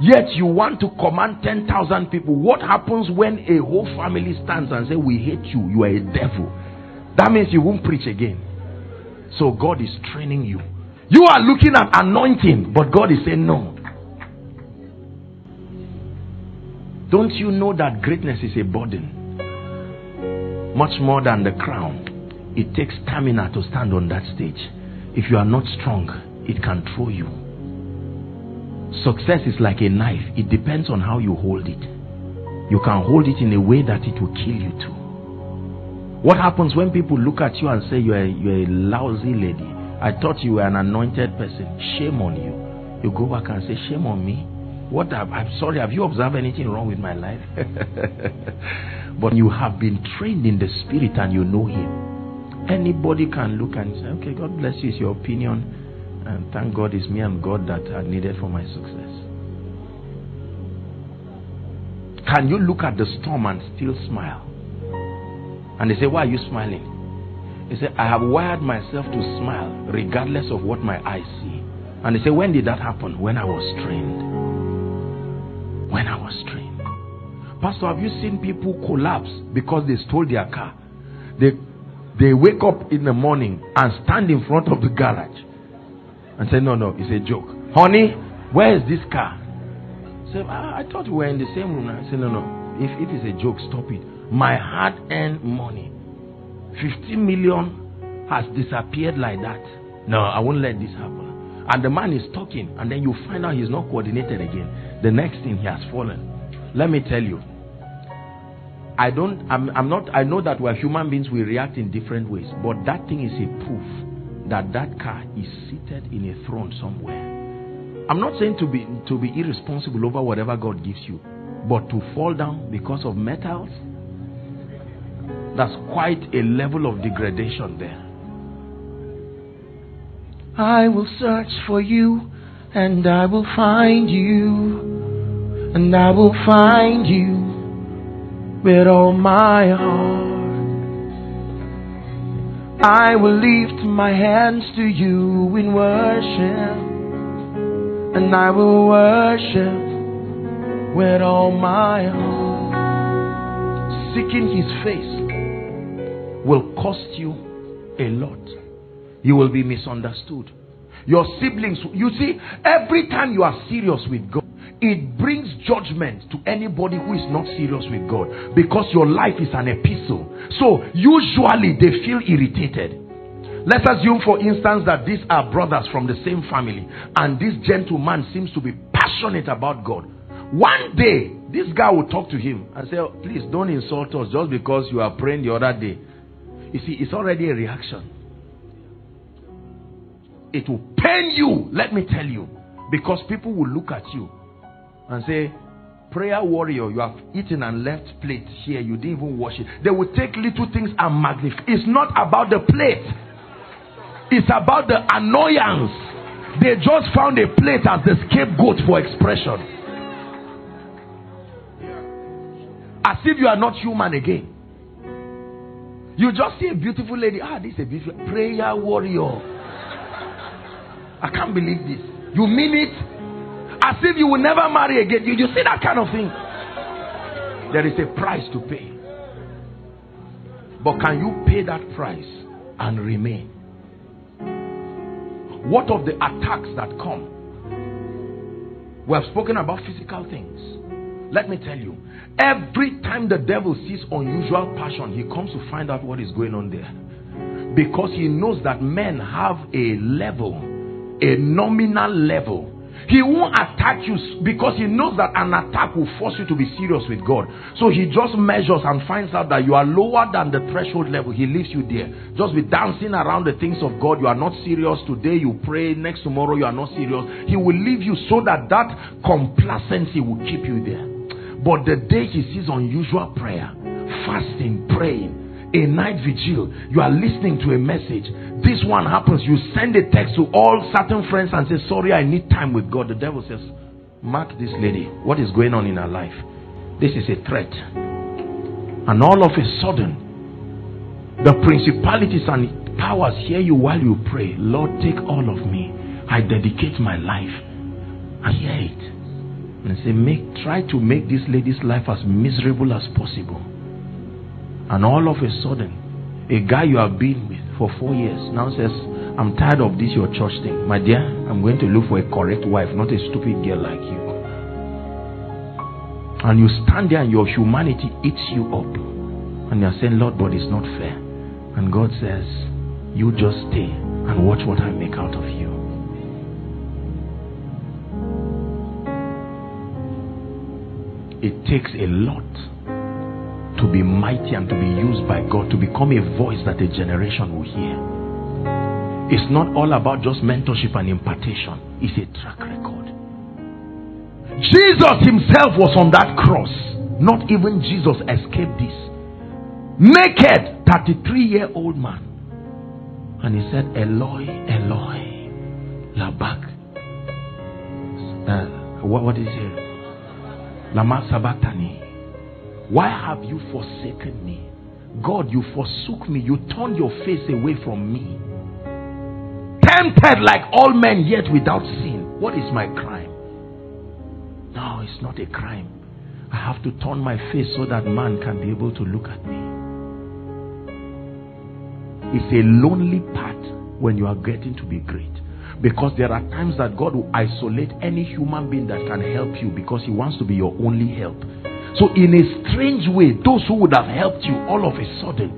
Yet you want to command 10,000 people. What happens when a whole family stands and say, We hate you, you are a devil? That means you won't preach again. So God is training you. You are looking at anointing, but God is saying, No. Don't you know that greatness is a burden? Much more than the crown. It takes stamina to stand on that stage. If you are not strong, it can throw you. Success is like a knife, it depends on how you hold it. You can hold it in a way that it will kill you too. What happens when people look at you and say you're a, you're a lousy lady? I thought you were an anointed person. Shame on you. You go back and say, Shame on me. What have, I'm sorry, have you observed anything wrong with my life? but you have been trained in the spirit and you know him. Anybody can look and say, Okay, God bless you, it's your opinion. And thank God it's me and God that are needed for my success. Can you look at the storm and still smile? And they say, Why are you smiling? He said, I have wired myself to smile regardless of what my eyes see. And they say, When did that happen? When I was trained. When I was trained. Pastor, have you seen people collapse because they stole their car? They they wake up in the morning and stand in front of the garage and say, No, no, it's a joke. Honey, where is this car? Say, I, I thought we were in the same room. I say, No, no. If, if it's a joke, stop it. My hard earned money, 50 million, has disappeared like that. No, I won't let this happen. And the man is talking, and then you find out he's not coordinated again. The next thing he has fallen. Let me tell you, I don't, I'm, I'm not, I know that we're human beings, we react in different ways, but that thing is a proof that that car is seated in a throne somewhere. I'm not saying to be to be irresponsible over whatever God gives you, but to fall down because of metals, that's quite a level of degradation there. I will search for you and I will find you and I will find you with all my heart. I will lift my hands to you in worship, and I will worship with all my heart. Seeking His face will cost you a lot. You will be misunderstood. Your siblings, you see, every time you are serious with God, it brings judgment to anybody who is not serious with God because your life is an epistle. So usually they feel irritated. Let's assume, for instance, that these are brothers from the same family, and this gentleman seems to be passionate about God. One day, this guy will talk to him and say, oh, Please don't insult us just because you are praying the other day. You see, it's already a reaction. It will pain you, let me tell you, because people will look at you and say, Prayer warrior, you have eaten and left plate here, you didn't even wash it. They will take little things and magnify. It's not about the plate, it's about the annoyance. They just found a plate as the scapegoat for expression. As if you are not human again. You just see a beautiful lady. Ah, this is a beautiful prayer warrior. I can't believe this. You mean it? As if you will never marry again. You, you see that kind of thing? There is a price to pay. But can you pay that price and remain? What of the attacks that come? We have spoken about physical things. Let me tell you, every time the devil sees unusual passion, he comes to find out what is going on there. Because he knows that men have a level, a nominal level he won't attack you because he knows that an attack will force you to be serious with God. So he just measures and finds out that you are lower than the threshold level. He leaves you there. Just be dancing around the things of God. You are not serious. Today you pray. Next tomorrow you are not serious. He will leave you so that that complacency will keep you there. But the day he sees unusual prayer, fasting, praying, a night vigil, you are listening to a message. This one happens, you send a text to all certain friends and say, Sorry, I need time with God. The devil says, Mark this lady. What is going on in her life? This is a threat. And all of a sudden, the principalities and powers hear you while you pray. Lord, take all of me. I dedicate my life. I hear it. And say, make try to make this lady's life as miserable as possible. And all of a sudden, a guy you have been with for four years now says, I'm tired of this your church thing. My dear, I'm going to look for a correct wife, not a stupid girl like you. And you stand there and your humanity eats you up. And you're saying, Lord, but it's not fair. And God says, You just stay and watch what I make out of you. It takes a lot to be mighty and to be used by God to become a voice that a generation will hear. It's not all about just mentorship and impartation, it's a track record. Jesus himself was on that cross. Not even Jesus escaped this. Naked, 33 year old man. And he said, Eloi, Eloi, Labak. Uh, what, what is it? Lama Sabachthani. Why have you forsaken me? God, you forsook me. You turned your face away from me. Tempted like all men, yet without sin. What is my crime? No, it's not a crime. I have to turn my face so that man can be able to look at me. It's a lonely path when you are getting to be great. Because there are times that God will isolate any human being that can help you because He wants to be your only help. So, in a strange way, those who would have helped you all of a sudden,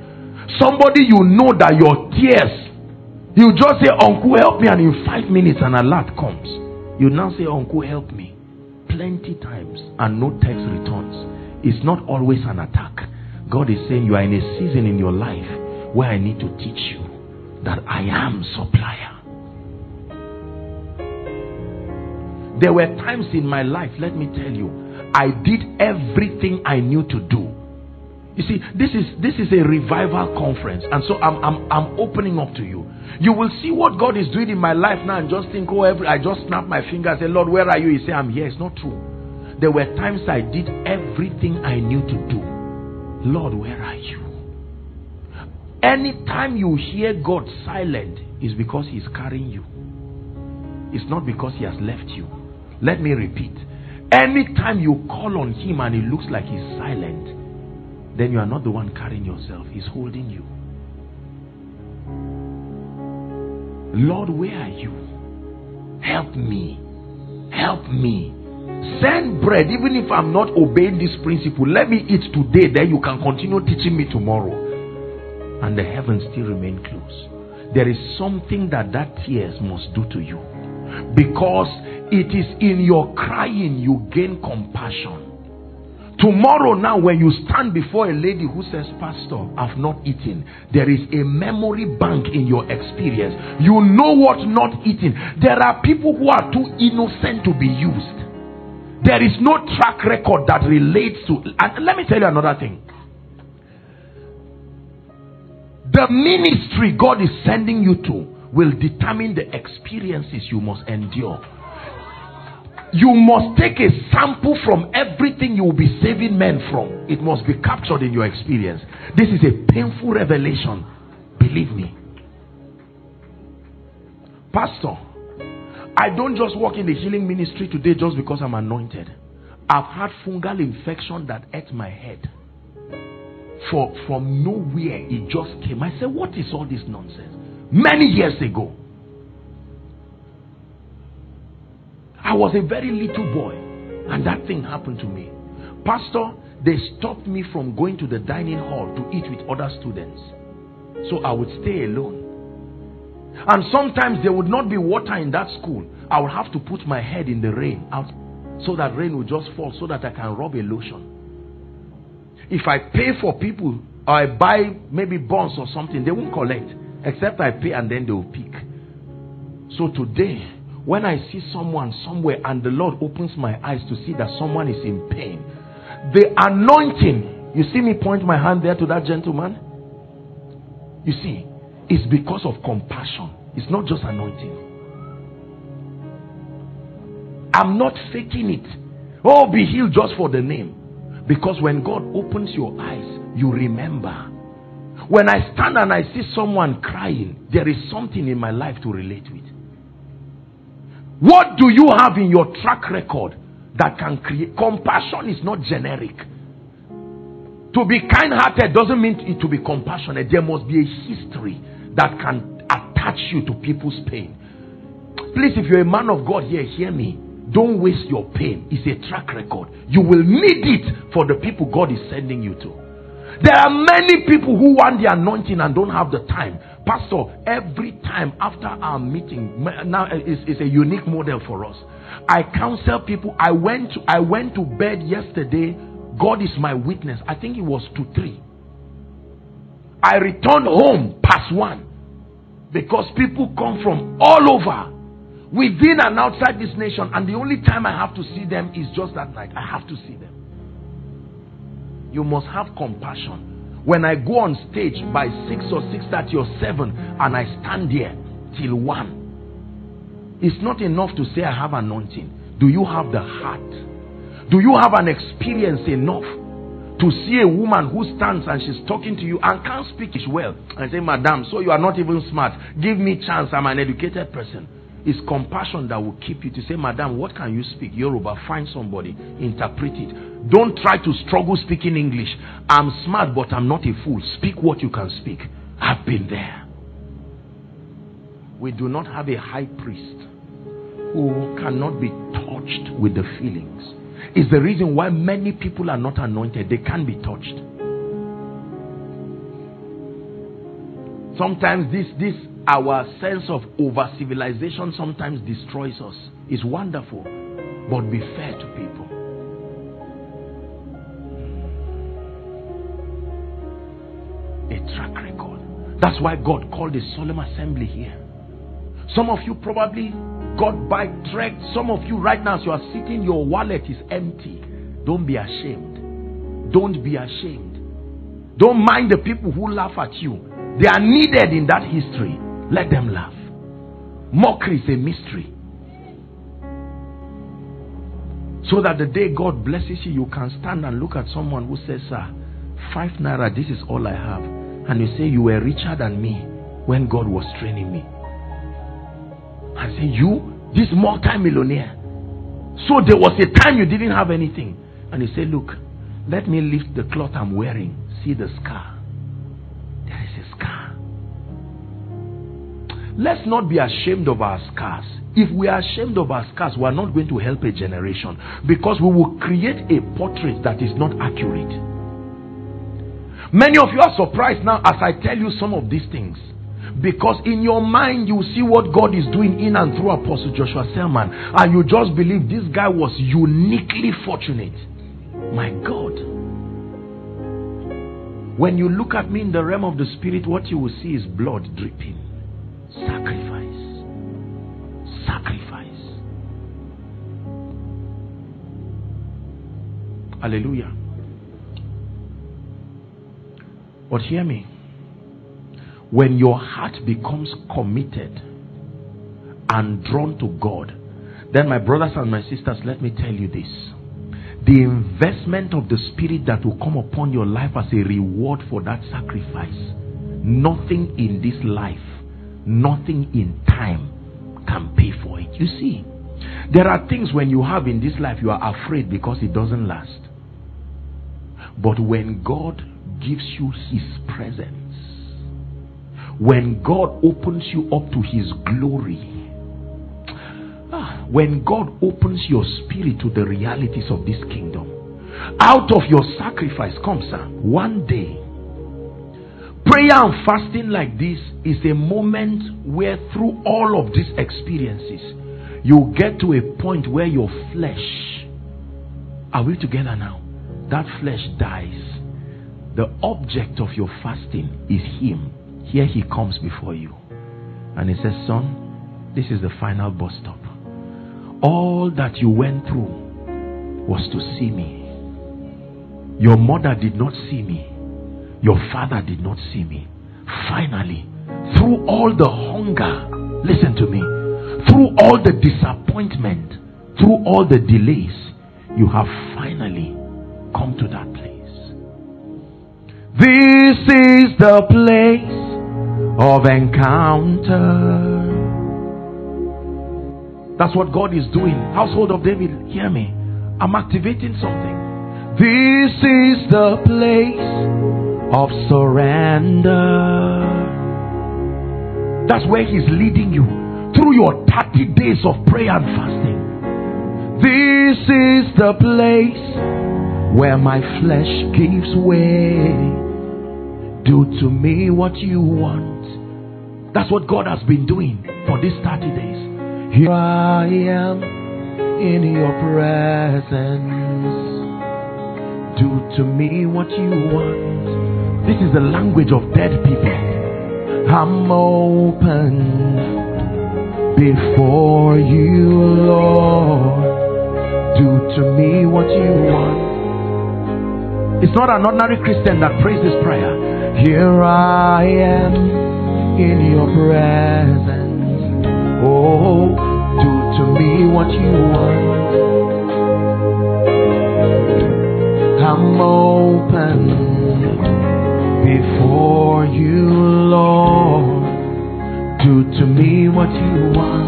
somebody you know that your tears, you just say, Uncle, help me, and in five minutes, an alert comes. You now say, Uncle, help me. Plenty times, and no text returns. It's not always an attack. God is saying, You are in a season in your life where I need to teach you that I am supplier. There were times in my life, let me tell you, I did everything I knew to do. You see, this is this is a revival conference, and so I'm I'm I'm opening up to you. You will see what God is doing in my life now, and just think, oh, every I just snap my finger and say, Lord, where are you? He say, I'm here. It's not true. There were times I did everything I knew to do. Lord, where are you? Anytime you hear God silent, is because He's carrying you. It's not because He has left you. Let me repeat. Anytime you call on him and it looks like he's silent, then you are not the one carrying yourself, he's holding you. Lord, where are you? Help me. Help me. Send bread, even if I'm not obeying this principle. Let me eat today, then you can continue teaching me tomorrow. And the heavens still remain closed. There is something that that tears must do to you. Because it is in your crying you gain compassion. Tomorrow, now, when you stand before a lady who says, Pastor, I've not eaten, there is a memory bank in your experience. You know what not eating. There are people who are too innocent to be used. There is no track record that relates to. And let me tell you another thing. The ministry God is sending you to will determine the experiences you must endure you must take a sample from everything you will be saving men from. It must be captured in your experience. This is a painful revelation. Believe me. Pastor, I don't just work in the healing ministry today just because I'm anointed. I've had fungal infection that ate my head. For from nowhere it just came. I said, What is all this nonsense? Many years ago. Was a very little boy, and that thing happened to me. Pastor, they stopped me from going to the dining hall to eat with other students. So I would stay alone. And sometimes there would not be water in that school. I would have to put my head in the rain out so that rain would just fall so that I can rub a lotion. If I pay for people or I buy maybe bonds or something, they won't collect except I pay and then they will pick. So today, when I see someone somewhere and the Lord opens my eyes to see that someone is in pain, the anointing, you see me point my hand there to that gentleman? You see, it's because of compassion, it's not just anointing. I'm not faking it. Oh, be healed just for the name. Because when God opens your eyes, you remember. When I stand and I see someone crying, there is something in my life to relate with. What do you have in your track record that can create? Compassion is not generic. To be kind hearted doesn't mean it to be compassionate. There must be a history that can attach you to people's pain. Please, if you're a man of God here, hear me. Don't waste your pain. It's a track record. You will need it for the people God is sending you to. There are many people who want the anointing and don't have the time. Pastor, every time after our meeting, now eh, is, is a unique model for us. I counsel people. I went to, I went to bed yesterday. God is my witness. I think it was to three. I returned home past one because people come from all over within and outside this nation, and the only time I have to see them is just that night. I have to see them. You must have compassion. When I go on stage by 6 or 6.30 or 7 and I stand there till 1, it's not enough to say I have anointing. Do you have the heart? Do you have an experience enough to see a woman who stands and she's talking to you and can't speak well and say, Madam, so you are not even smart. Give me chance. I'm an educated person. It's compassion that will keep you to say, Madam, what can you speak? Yoruba, find somebody, interpret it. Don't try to struggle speaking English. I'm smart, but I'm not a fool. Speak what you can speak. I've been there. We do not have a high priest who cannot be touched with the feelings. It's the reason why many people are not anointed. They can't be touched. Sometimes this this our sense of over civilization sometimes destroys us. It's wonderful, but be fair to people. A track record. That's why God called a solemn assembly here. Some of you probably got by track. Some of you right now, as you are sitting, your wallet is empty. Don't be ashamed. Don't be ashamed. Don't mind the people who laugh at you. They are needed in that history. Let them laugh. Mockery is a mystery. So that the day God blesses you, you can stand and look at someone who says, Sir, five naira, this is all I have. And you say, You were richer than me when God was training me. I say, You, this multi-millionaire. So there was a time you didn't have anything. And you say, Look, let me lift the cloth I'm wearing. See the scar. Let's not be ashamed of our scars. If we are ashamed of our scars, we are not going to help a generation because we will create a portrait that is not accurate. Many of you are surprised now as I tell you some of these things. Because in your mind, you see what God is doing in and through Apostle Joshua Selman, and you just believe this guy was uniquely fortunate. My God. When you look at me in the realm of the spirit, what you will see is blood dripping. Sacrifice. Sacrifice. Hallelujah. But hear me. When your heart becomes committed and drawn to God, then, my brothers and my sisters, let me tell you this. The investment of the Spirit that will come upon your life as a reward for that sacrifice, nothing in this life Nothing in time can pay for it. You see, there are things when you have in this life you are afraid because it doesn't last. But when God gives you His presence, when God opens you up to His glory, ah, when God opens your spirit to the realities of this kingdom, out of your sacrifice comes, sir, one day. Prayer and fasting like this is a moment where, through all of these experiences, you get to a point where your flesh, are we together now? That flesh dies. The object of your fasting is Him. Here He comes before you. And He says, Son, this is the final bus stop. All that you went through was to see me. Your mother did not see me. Your father did not see me. Finally, through all the hunger, listen to me, through all the disappointment, through all the delays, you have finally come to that place. This is the place of encounter. That's what God is doing. Household of David, hear me. I'm activating something. This is the place of surrender. That's where He's leading you through your 30 days of prayer and fasting. This is the place where my flesh gives way. Do to me what you want. That's what God has been doing for these 30 days. Here I am in your presence do to me what you want. This is the language of dead people. I'm open before you, Lord. Do to me what you want. It's not an ordinary Christian that prays this prayer. Here I am in your presence. Oh, do to me what you want. I'm open before you, Lord. Do to me what you want.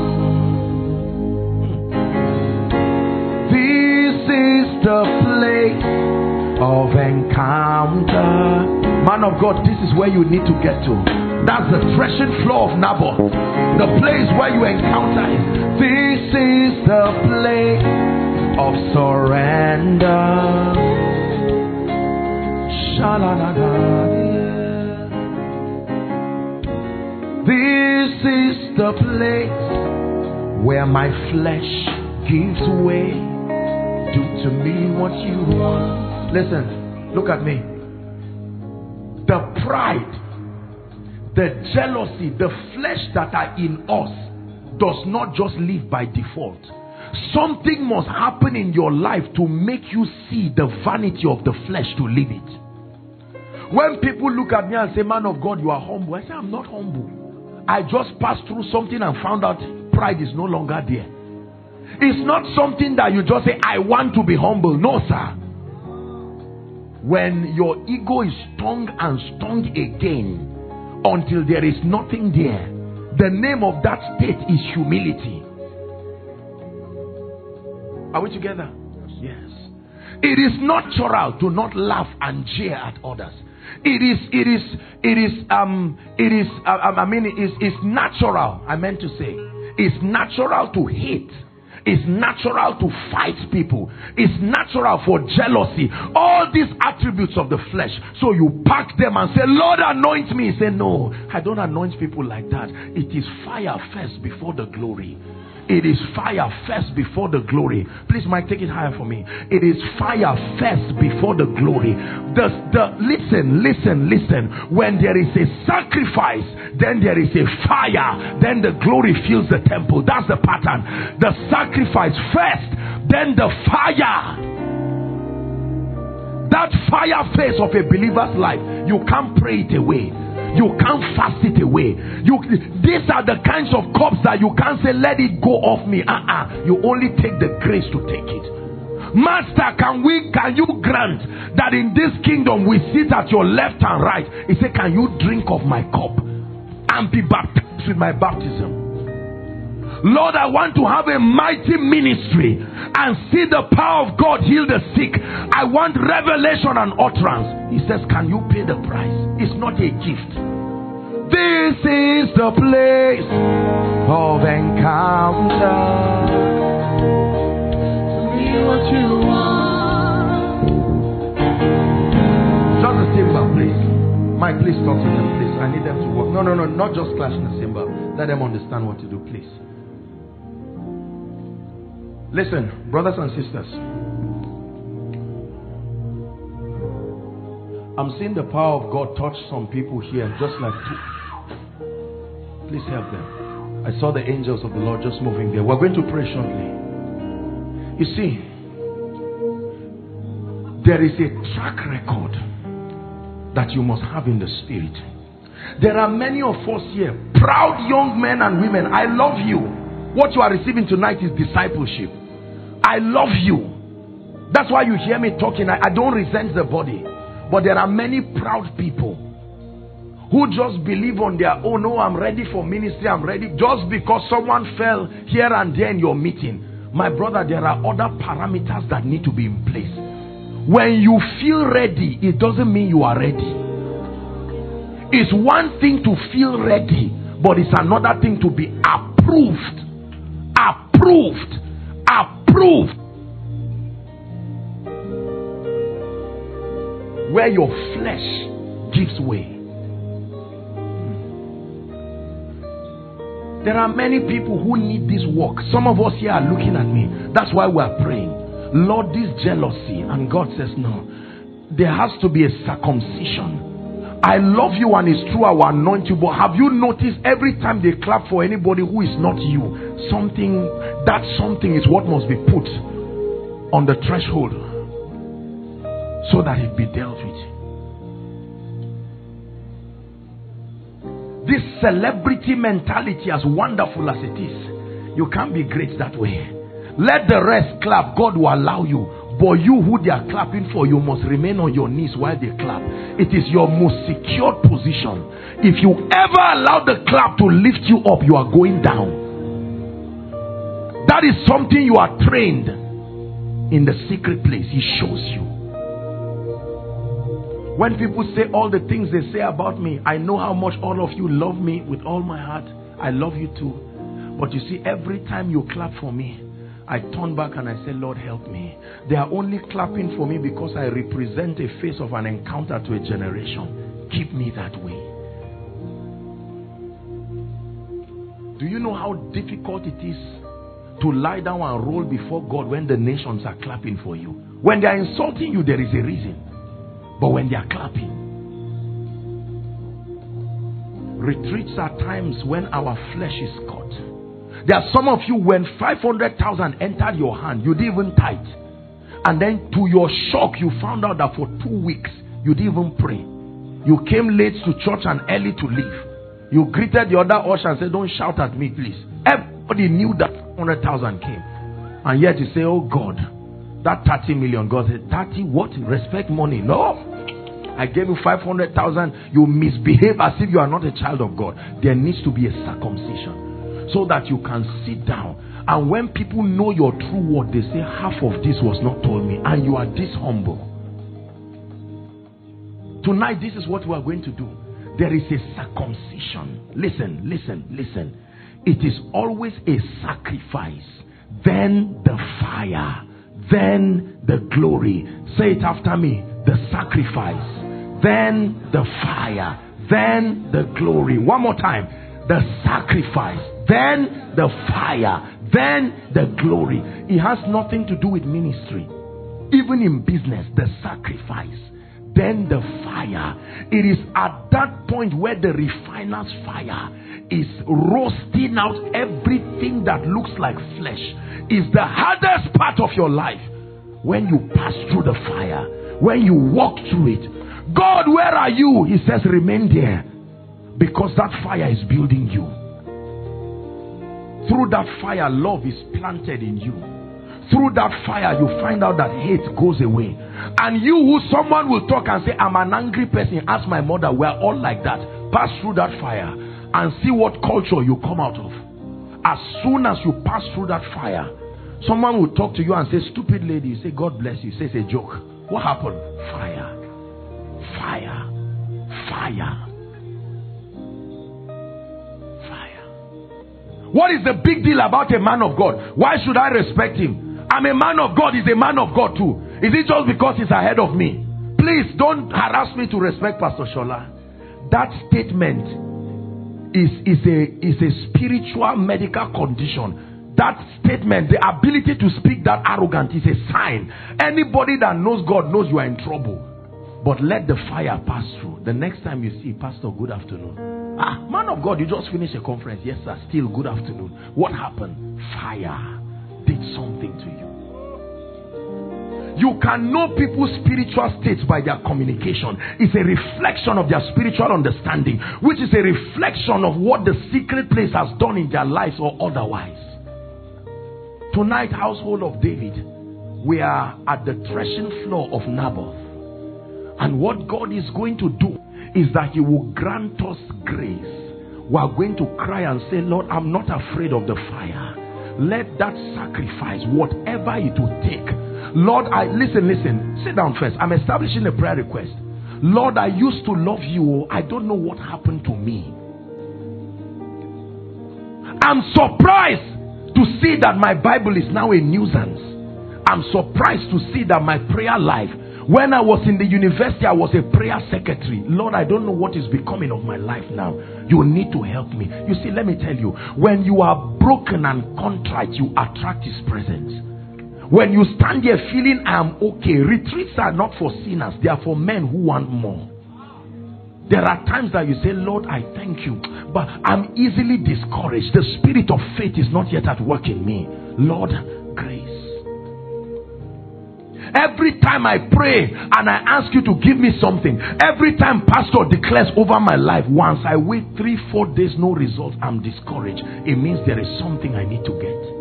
This is the place of encounter. Man of God, this is where you need to get to. That's the threshing floor of Naboth. The place where you encounter him. This is the place of surrender. This is the place where my flesh gives way. Do to me what you want. Listen, look at me. The pride, the jealousy, the flesh that are in us does not just live by default. Something must happen in your life to make you see the vanity of the flesh to live it. When people look at me and say, Man of God, you are humble, I say, I'm not humble. I just passed through something and found out pride is no longer there. It's not something that you just say, I want to be humble. No, sir. When your ego is stung and stung again until there is nothing there, the name of that state is humility. Are we together? Yes. It is natural to not laugh and jeer at others. It is, it is, it is, um, it is, uh, I mean, it is, it's natural, I meant to say. It's natural to hate. It's natural to fight people. It's natural for jealousy. All these attributes of the flesh. So you pack them and say, Lord, anoint me. Say, No, I don't anoint people like that. It is fire first before the glory. It is fire first before the glory. Please, Mike, take it higher for me. It is fire first before the glory. The, the listen, listen, listen. When there is a sacrifice, then there is a fire, then the glory fills the temple. That's the pattern. The sacrifice first, then the fire. That fire face of a believer's life, you can't pray it away. You can't fast it away. You, these are the kinds of cups that you can't say, let it go off me. Uh-uh. You only take the grace to take it. Master, can we can you grant that in this kingdom we sit at your left and right? He said, Can you drink of my cup and be baptized with my baptism? Lord, I want to have a mighty ministry and see the power of God heal the sick. I want revelation and utterance. He says, Can you pay the price? It's not a gift. This is the place of encounter. Just the cymbal, please. Mike, please talk to them, please. I need them to work. No, no, no, not just clashing the cymbal. Let them understand what to do, please. Listen, brothers and sisters. I'm seeing the power of God touch some people here, just like. Please help them. I saw the angels of the Lord just moving there. We're going to pray shortly. You see, there is a track record that you must have in the spirit. There are many of us here, proud young men and women. I love you. What you are receiving tonight is discipleship. I love you. That's why you hear me talking. I, I don't resent the body. But there are many proud people who just believe on their own. Oh, I'm ready for ministry. I'm ready. Just because someone fell here and there in your meeting. My brother, there are other parameters that need to be in place. When you feel ready, it doesn't mean you are ready. It's one thing to feel ready, but it's another thing to be approved approved. Approved. Where your flesh gives way. There are many people who need this work. Some of us here are looking at me. That's why we are praying. Lord, this jealousy. And God says, No. There has to be a circumcision I love you and it's true I will anoint you. But have you noticed every time they clap for anybody who is not you, something, that something is what must be put on the threshold so that it be dealt with. This celebrity mentality, as wonderful as it is, you can't be great that way. Let the rest clap, God will allow you. But you who they are clapping for, you must remain on your knees while they clap. It is your most secure position. If you ever allow the clap to lift you up, you are going down. That is something you are trained in the secret place. He shows you. When people say all the things they say about me, I know how much all of you love me with all my heart. I love you too. But you see, every time you clap for me, I turn back and I say, Lord, help me. They are only clapping for me because I represent a face of an encounter to a generation. Keep me that way. Do you know how difficult it is to lie down and roll before God when the nations are clapping for you? When they are insulting you, there is a reason. But when they are clapping, retreats are times when our flesh is caught there are some of you, when 500,000 entered your hand, you didn't even tithe. And then to your shock, you found out that for two weeks, you didn't even pray. You came late to church and early to leave. You greeted the other usher and said, Don't shout at me, please. Everybody knew that 100,000 came. And yet you say, Oh God, that 30 million. God said, 30 what? Respect money. No. I gave you 500,000. You misbehave as if you are not a child of God. There needs to be a circumcision so that you can sit down. And when people know your true word, they say, Half of this was not told me, and you are this humble. Tonight, this is what we are going to do. There is a circumcision. Listen, listen, listen. It is always a sacrifice, then the fire, then the glory. Say it after me the sacrifice, then the fire, then the glory. One more time the sacrifice, then the fire, then the glory. It has nothing to do with ministry. Even in business, the sacrifice, then the fire. It is at that point where the refiner's fire is roasting out everything that looks like flesh. Is the hardest part of your life when you pass through the fire, when you walk through it. God, where are you? He says, remain there because that fire is building you. Through that fire, love is planted in you. Through that fire, you find out that hate goes away. And you, who someone will talk and say, I'm an angry person, ask my mother, we're all like that. Pass through that fire and see what culture you come out of. As soon as you pass through that fire, someone will talk to you and say, Stupid lady. Say, God bless you. you say, It's a joke. What happened? Fire. Fire. Fire. What is the big deal about a man of God? Why should I respect him? I'm a man of God. He's a man of God too. Is it just because he's ahead of me? Please don't harass me to respect Pastor Shola. That statement is, is, a, is a spiritual medical condition. That statement, the ability to speak that arrogant is a sign. Anybody that knows God knows you are in trouble. But let the fire pass through. The next time you see Pastor, good afternoon. Ah, man of God, you just finished a conference. Yes, sir. Still, good afternoon. What happened? Fire did something to you. You can know people's spiritual states by their communication. It's a reflection of their spiritual understanding, which is a reflection of what the secret place has done in their lives or otherwise. Tonight, household of David, we are at the threshing floor of Naboth. And what God is going to do is that He will grant us grace. We are going to cry and say, Lord, I'm not afraid of the fire. Let that sacrifice, whatever it will take, Lord, I listen, listen. Sit down first. I'm establishing a prayer request. Lord, I used to love you. I don't know what happened to me. I'm surprised to see that my Bible is now a nuisance. I'm surprised to see that my prayer life, when I was in the university, I was a prayer secretary. Lord, I don't know what is becoming of my life now. You need to help me. You see, let me tell you, when you are broken and contrite, you attract His presence. When you stand here feeling I'm okay, retreats are not for sinners, they are for men who want more. There are times that you say, Lord, I thank you, but I'm easily discouraged. The spirit of faith is not yet at work in me. Lord, grace. Every time I pray and I ask you to give me something, every time pastor declares over my life, once I wait three, four days, no result, I'm discouraged. It means there is something I need to get.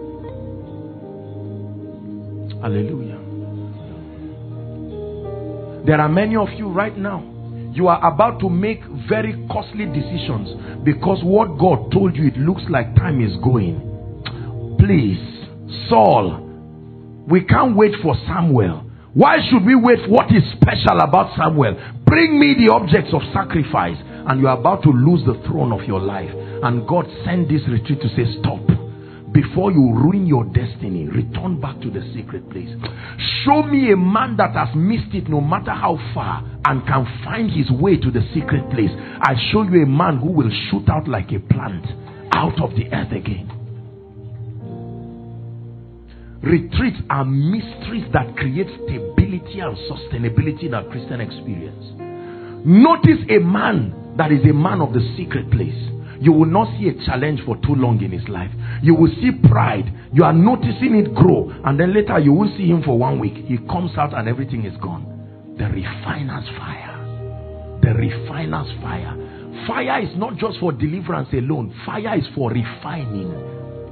Hallelujah. There are many of you right now. You are about to make very costly decisions because what God told you, it looks like time is going. Please, Saul, we can't wait for Samuel. Why should we wait? for What is special about Samuel? Bring me the objects of sacrifice, and you are about to lose the throne of your life. And God sent this retreat to say, Stop before you ruin your destiny, return back to the secret place. Show me a man that has missed it no matter how far and can find his way to the secret place. I show you a man who will shoot out like a plant out of the earth again. Retreats are mysteries that create stability and sustainability in our Christian experience. Notice a man that is a man of the secret place you will not see a challenge for too long in his life. You will see pride. You are noticing it grow. And then later you will see him for one week. He comes out and everything is gone. The refiner's fire. The refiner's fire. Fire is not just for deliverance alone, fire is for refining.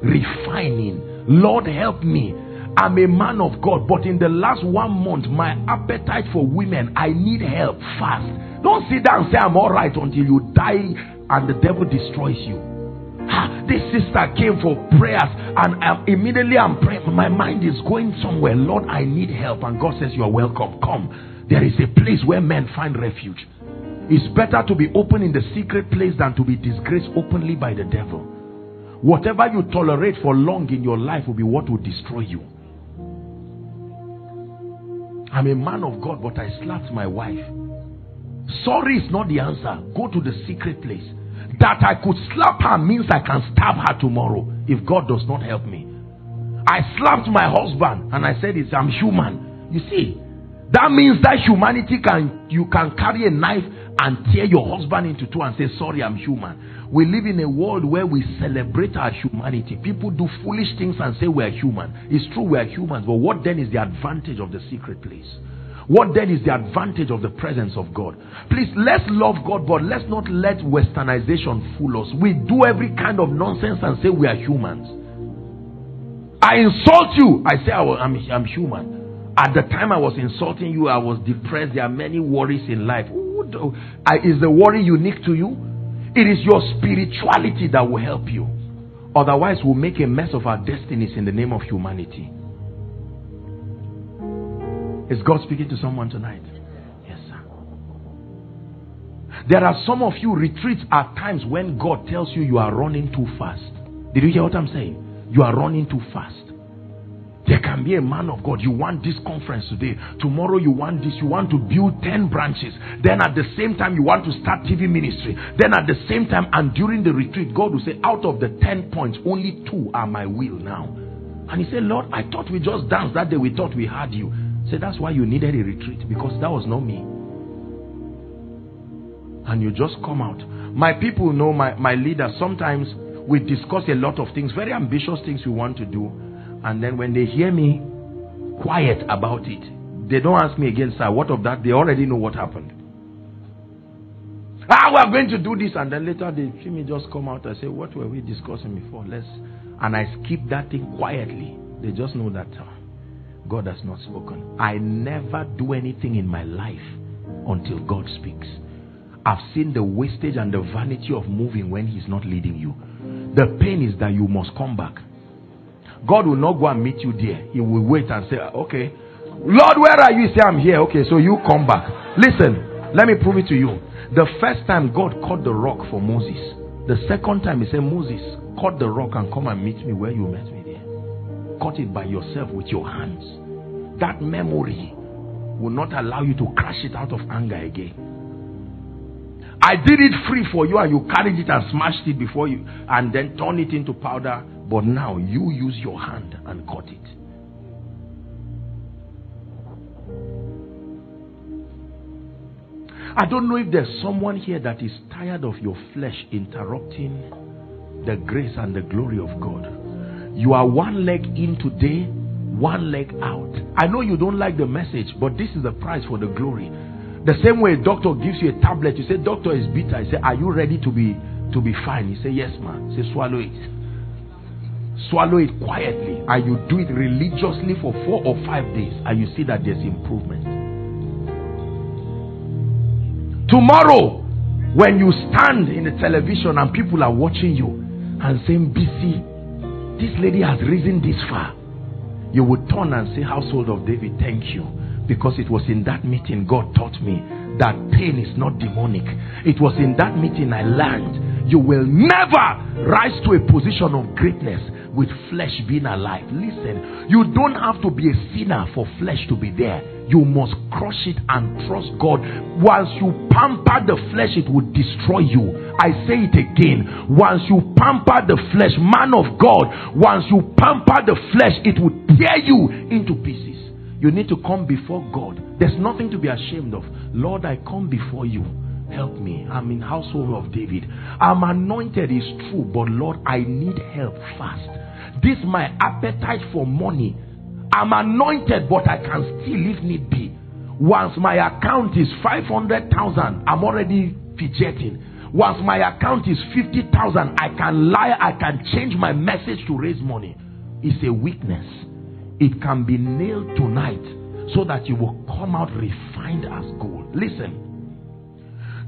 Refining. Lord, help me. I'm a man of God, but in the last one month, my appetite for women, I need help fast. Don't sit down and say, I'm all right until you die and the devil destroys you. This sister came for prayers and um, immediately I'm praying. My mind is going somewhere. Lord, I need help. And God says, You are welcome. Come. There is a place where men find refuge. It's better to be open in the secret place than to be disgraced openly by the devil. Whatever you tolerate for long in your life will be what will destroy you. I'm a man of God, but I slapped my wife. Sorry is not the answer. Go to the secret place. That I could slap her means I can stab her tomorrow if God does not help me. I slapped my husband and I said, I'm human. You see, that means that humanity can, you can carry a knife and tear your husband into two and say, Sorry, I'm human. We live in a world where we celebrate our humanity. People do foolish things and say we're human. It's true we're humans, but what then is the advantage of the secret place? What then is the advantage of the presence of God? Please, let's love God, but let's not let westernization fool us. We do every kind of nonsense and say we are humans. I insult you, I say I'm, I'm human. At the time I was insulting you, I was depressed. There are many worries in life. Is the worry unique to you? It is your spirituality that will help you. Otherwise, we'll make a mess of our destinies in the name of humanity. Is God speaking to someone tonight? Yes, sir. There are some of you retreats at times when God tells you you are running too fast. Did you hear what I'm saying? You are running too fast. Can be a man of God. You want this conference today. Tomorrow you want this. You want to build 10 branches. Then at the same time you want to start TV ministry. Then at the same time and during the retreat, God will say, out of the 10 points, only two are my will now. And he said, Lord, I thought we just danced that day. We thought we had you. Say that's why you needed a retreat because that was not me. And you just come out. My people know my, my leader. Sometimes we discuss a lot of things, very ambitious things we want to do. And then when they hear me quiet about it, they don't ask me again, sir, what of that? They already know what happened. Ah, we are going to do this. And then later they see me just come out and say, what were we discussing before? Let's. And I skip that thing quietly. They just know that uh, God has not spoken. I never do anything in my life until God speaks. I've seen the wastage and the vanity of moving when He's not leading you. The pain is that you must come back. God will not go and meet you there. He will wait and say, ah, Okay, Lord, where are you? He say, I'm here. Okay, so you come back. Listen, let me prove it to you. The first time God cut the rock for Moses, the second time He said, Moses, cut the rock and come and meet me where you met me there. Cut it by yourself with your hands. That memory will not allow you to crash it out of anger again. I did it free for you and you carried it and smashed it before you and then turn it into powder but now you use your hand and cut it. I don't know if there's someone here that is tired of your flesh interrupting the grace and the glory of God. You are one leg in today, one leg out. I know you don't like the message, but this is the price for the glory. The same way a doctor gives you a tablet, you say, Doctor is bitter. I say, Are you ready to be to be fine? He say, Yes, man. Say, swallow it swallow it quietly and you do it religiously for four or five days and you see that there's improvement. Tomorrow, when you stand in the television and people are watching you and saying, BC, this lady has risen this far, you would turn and say, Household of David, thank you. Because it was in that meeting God taught me that pain is not demonic. It was in that meeting I learned you will never rise to a position of greatness with flesh being alive. Listen, you don't have to be a sinner for flesh to be there. You must crush it and trust God. Once you pamper the flesh, it will destroy you. I say it again. Once you pamper the flesh, man of God, once you pamper the flesh, it will tear you into pieces. You need to come before God. There's nothing to be ashamed of. Lord, I come before you. Help me. I'm in household of David. I'm anointed is true, but Lord, I need help fast. This my appetite for money. I'm anointed, but I can still if need be. Once my account is 500,000, I'm already fidgeting. Once my account is 50,000, I can lie, I can change my message to raise money. It's a weakness. It can be nailed tonight so that you will come out refined as gold. Listen.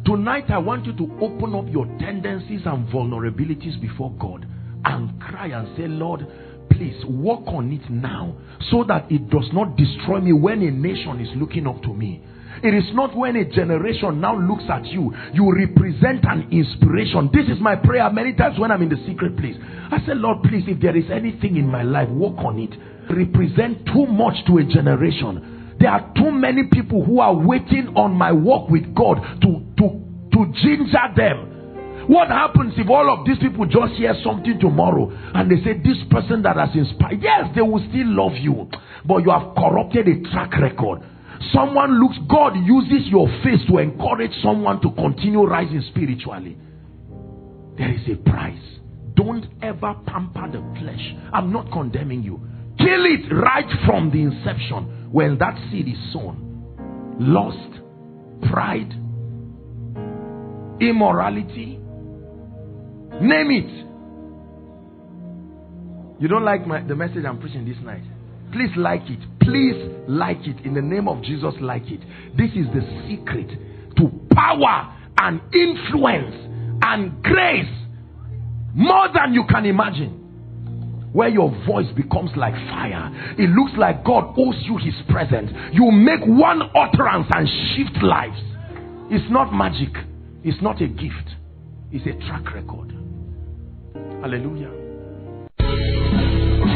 Tonight, I want you to open up your tendencies and vulnerabilities before God and cry and say, Lord, please work on it now so that it does not destroy me when a nation is looking up to me. It is not when a generation now looks at you, you represent an inspiration. This is my prayer many times when I'm in the secret place. I say, Lord, please, if there is anything in my life, work on it. Represent too much to a generation. There are too many people who are waiting on my walk with God to, to, to ginger them what happens if all of these people just hear something tomorrow and they say, This person that has inspired, yes, they will still love you, but you have corrupted a track record. Someone looks, God uses your face to encourage someone to continue rising spiritually. There is a price. Don't ever pamper the flesh. I'm not condemning you. Kill it right from the inception when that seed is sown. Lust, pride, immorality, Name it. You don't like my, the message I'm preaching this night? Please like it. Please like it. In the name of Jesus, like it. This is the secret to power and influence and grace. more than you can imagine. Where your voice becomes like fire, it looks like God owes you His presence. You make one utterance and shift lives. It's not magic, it's not a gift, it's a track record. Hallelujah.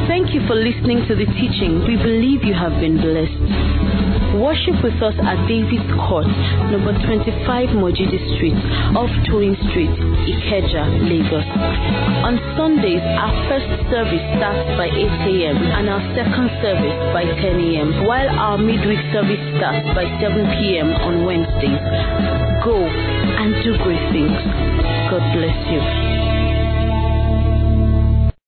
Thank you for listening to the teaching. We believe you have been blessed. Worship with us at David's Court, number 25 Mojidi Street, off Toyin Street, Ikeja, Lagos. On Sundays, our first service starts by 8 a.m. and our second service by 10 a.m., while our midweek service starts by 7 p.m. on Wednesdays. Go and do great things. God bless you.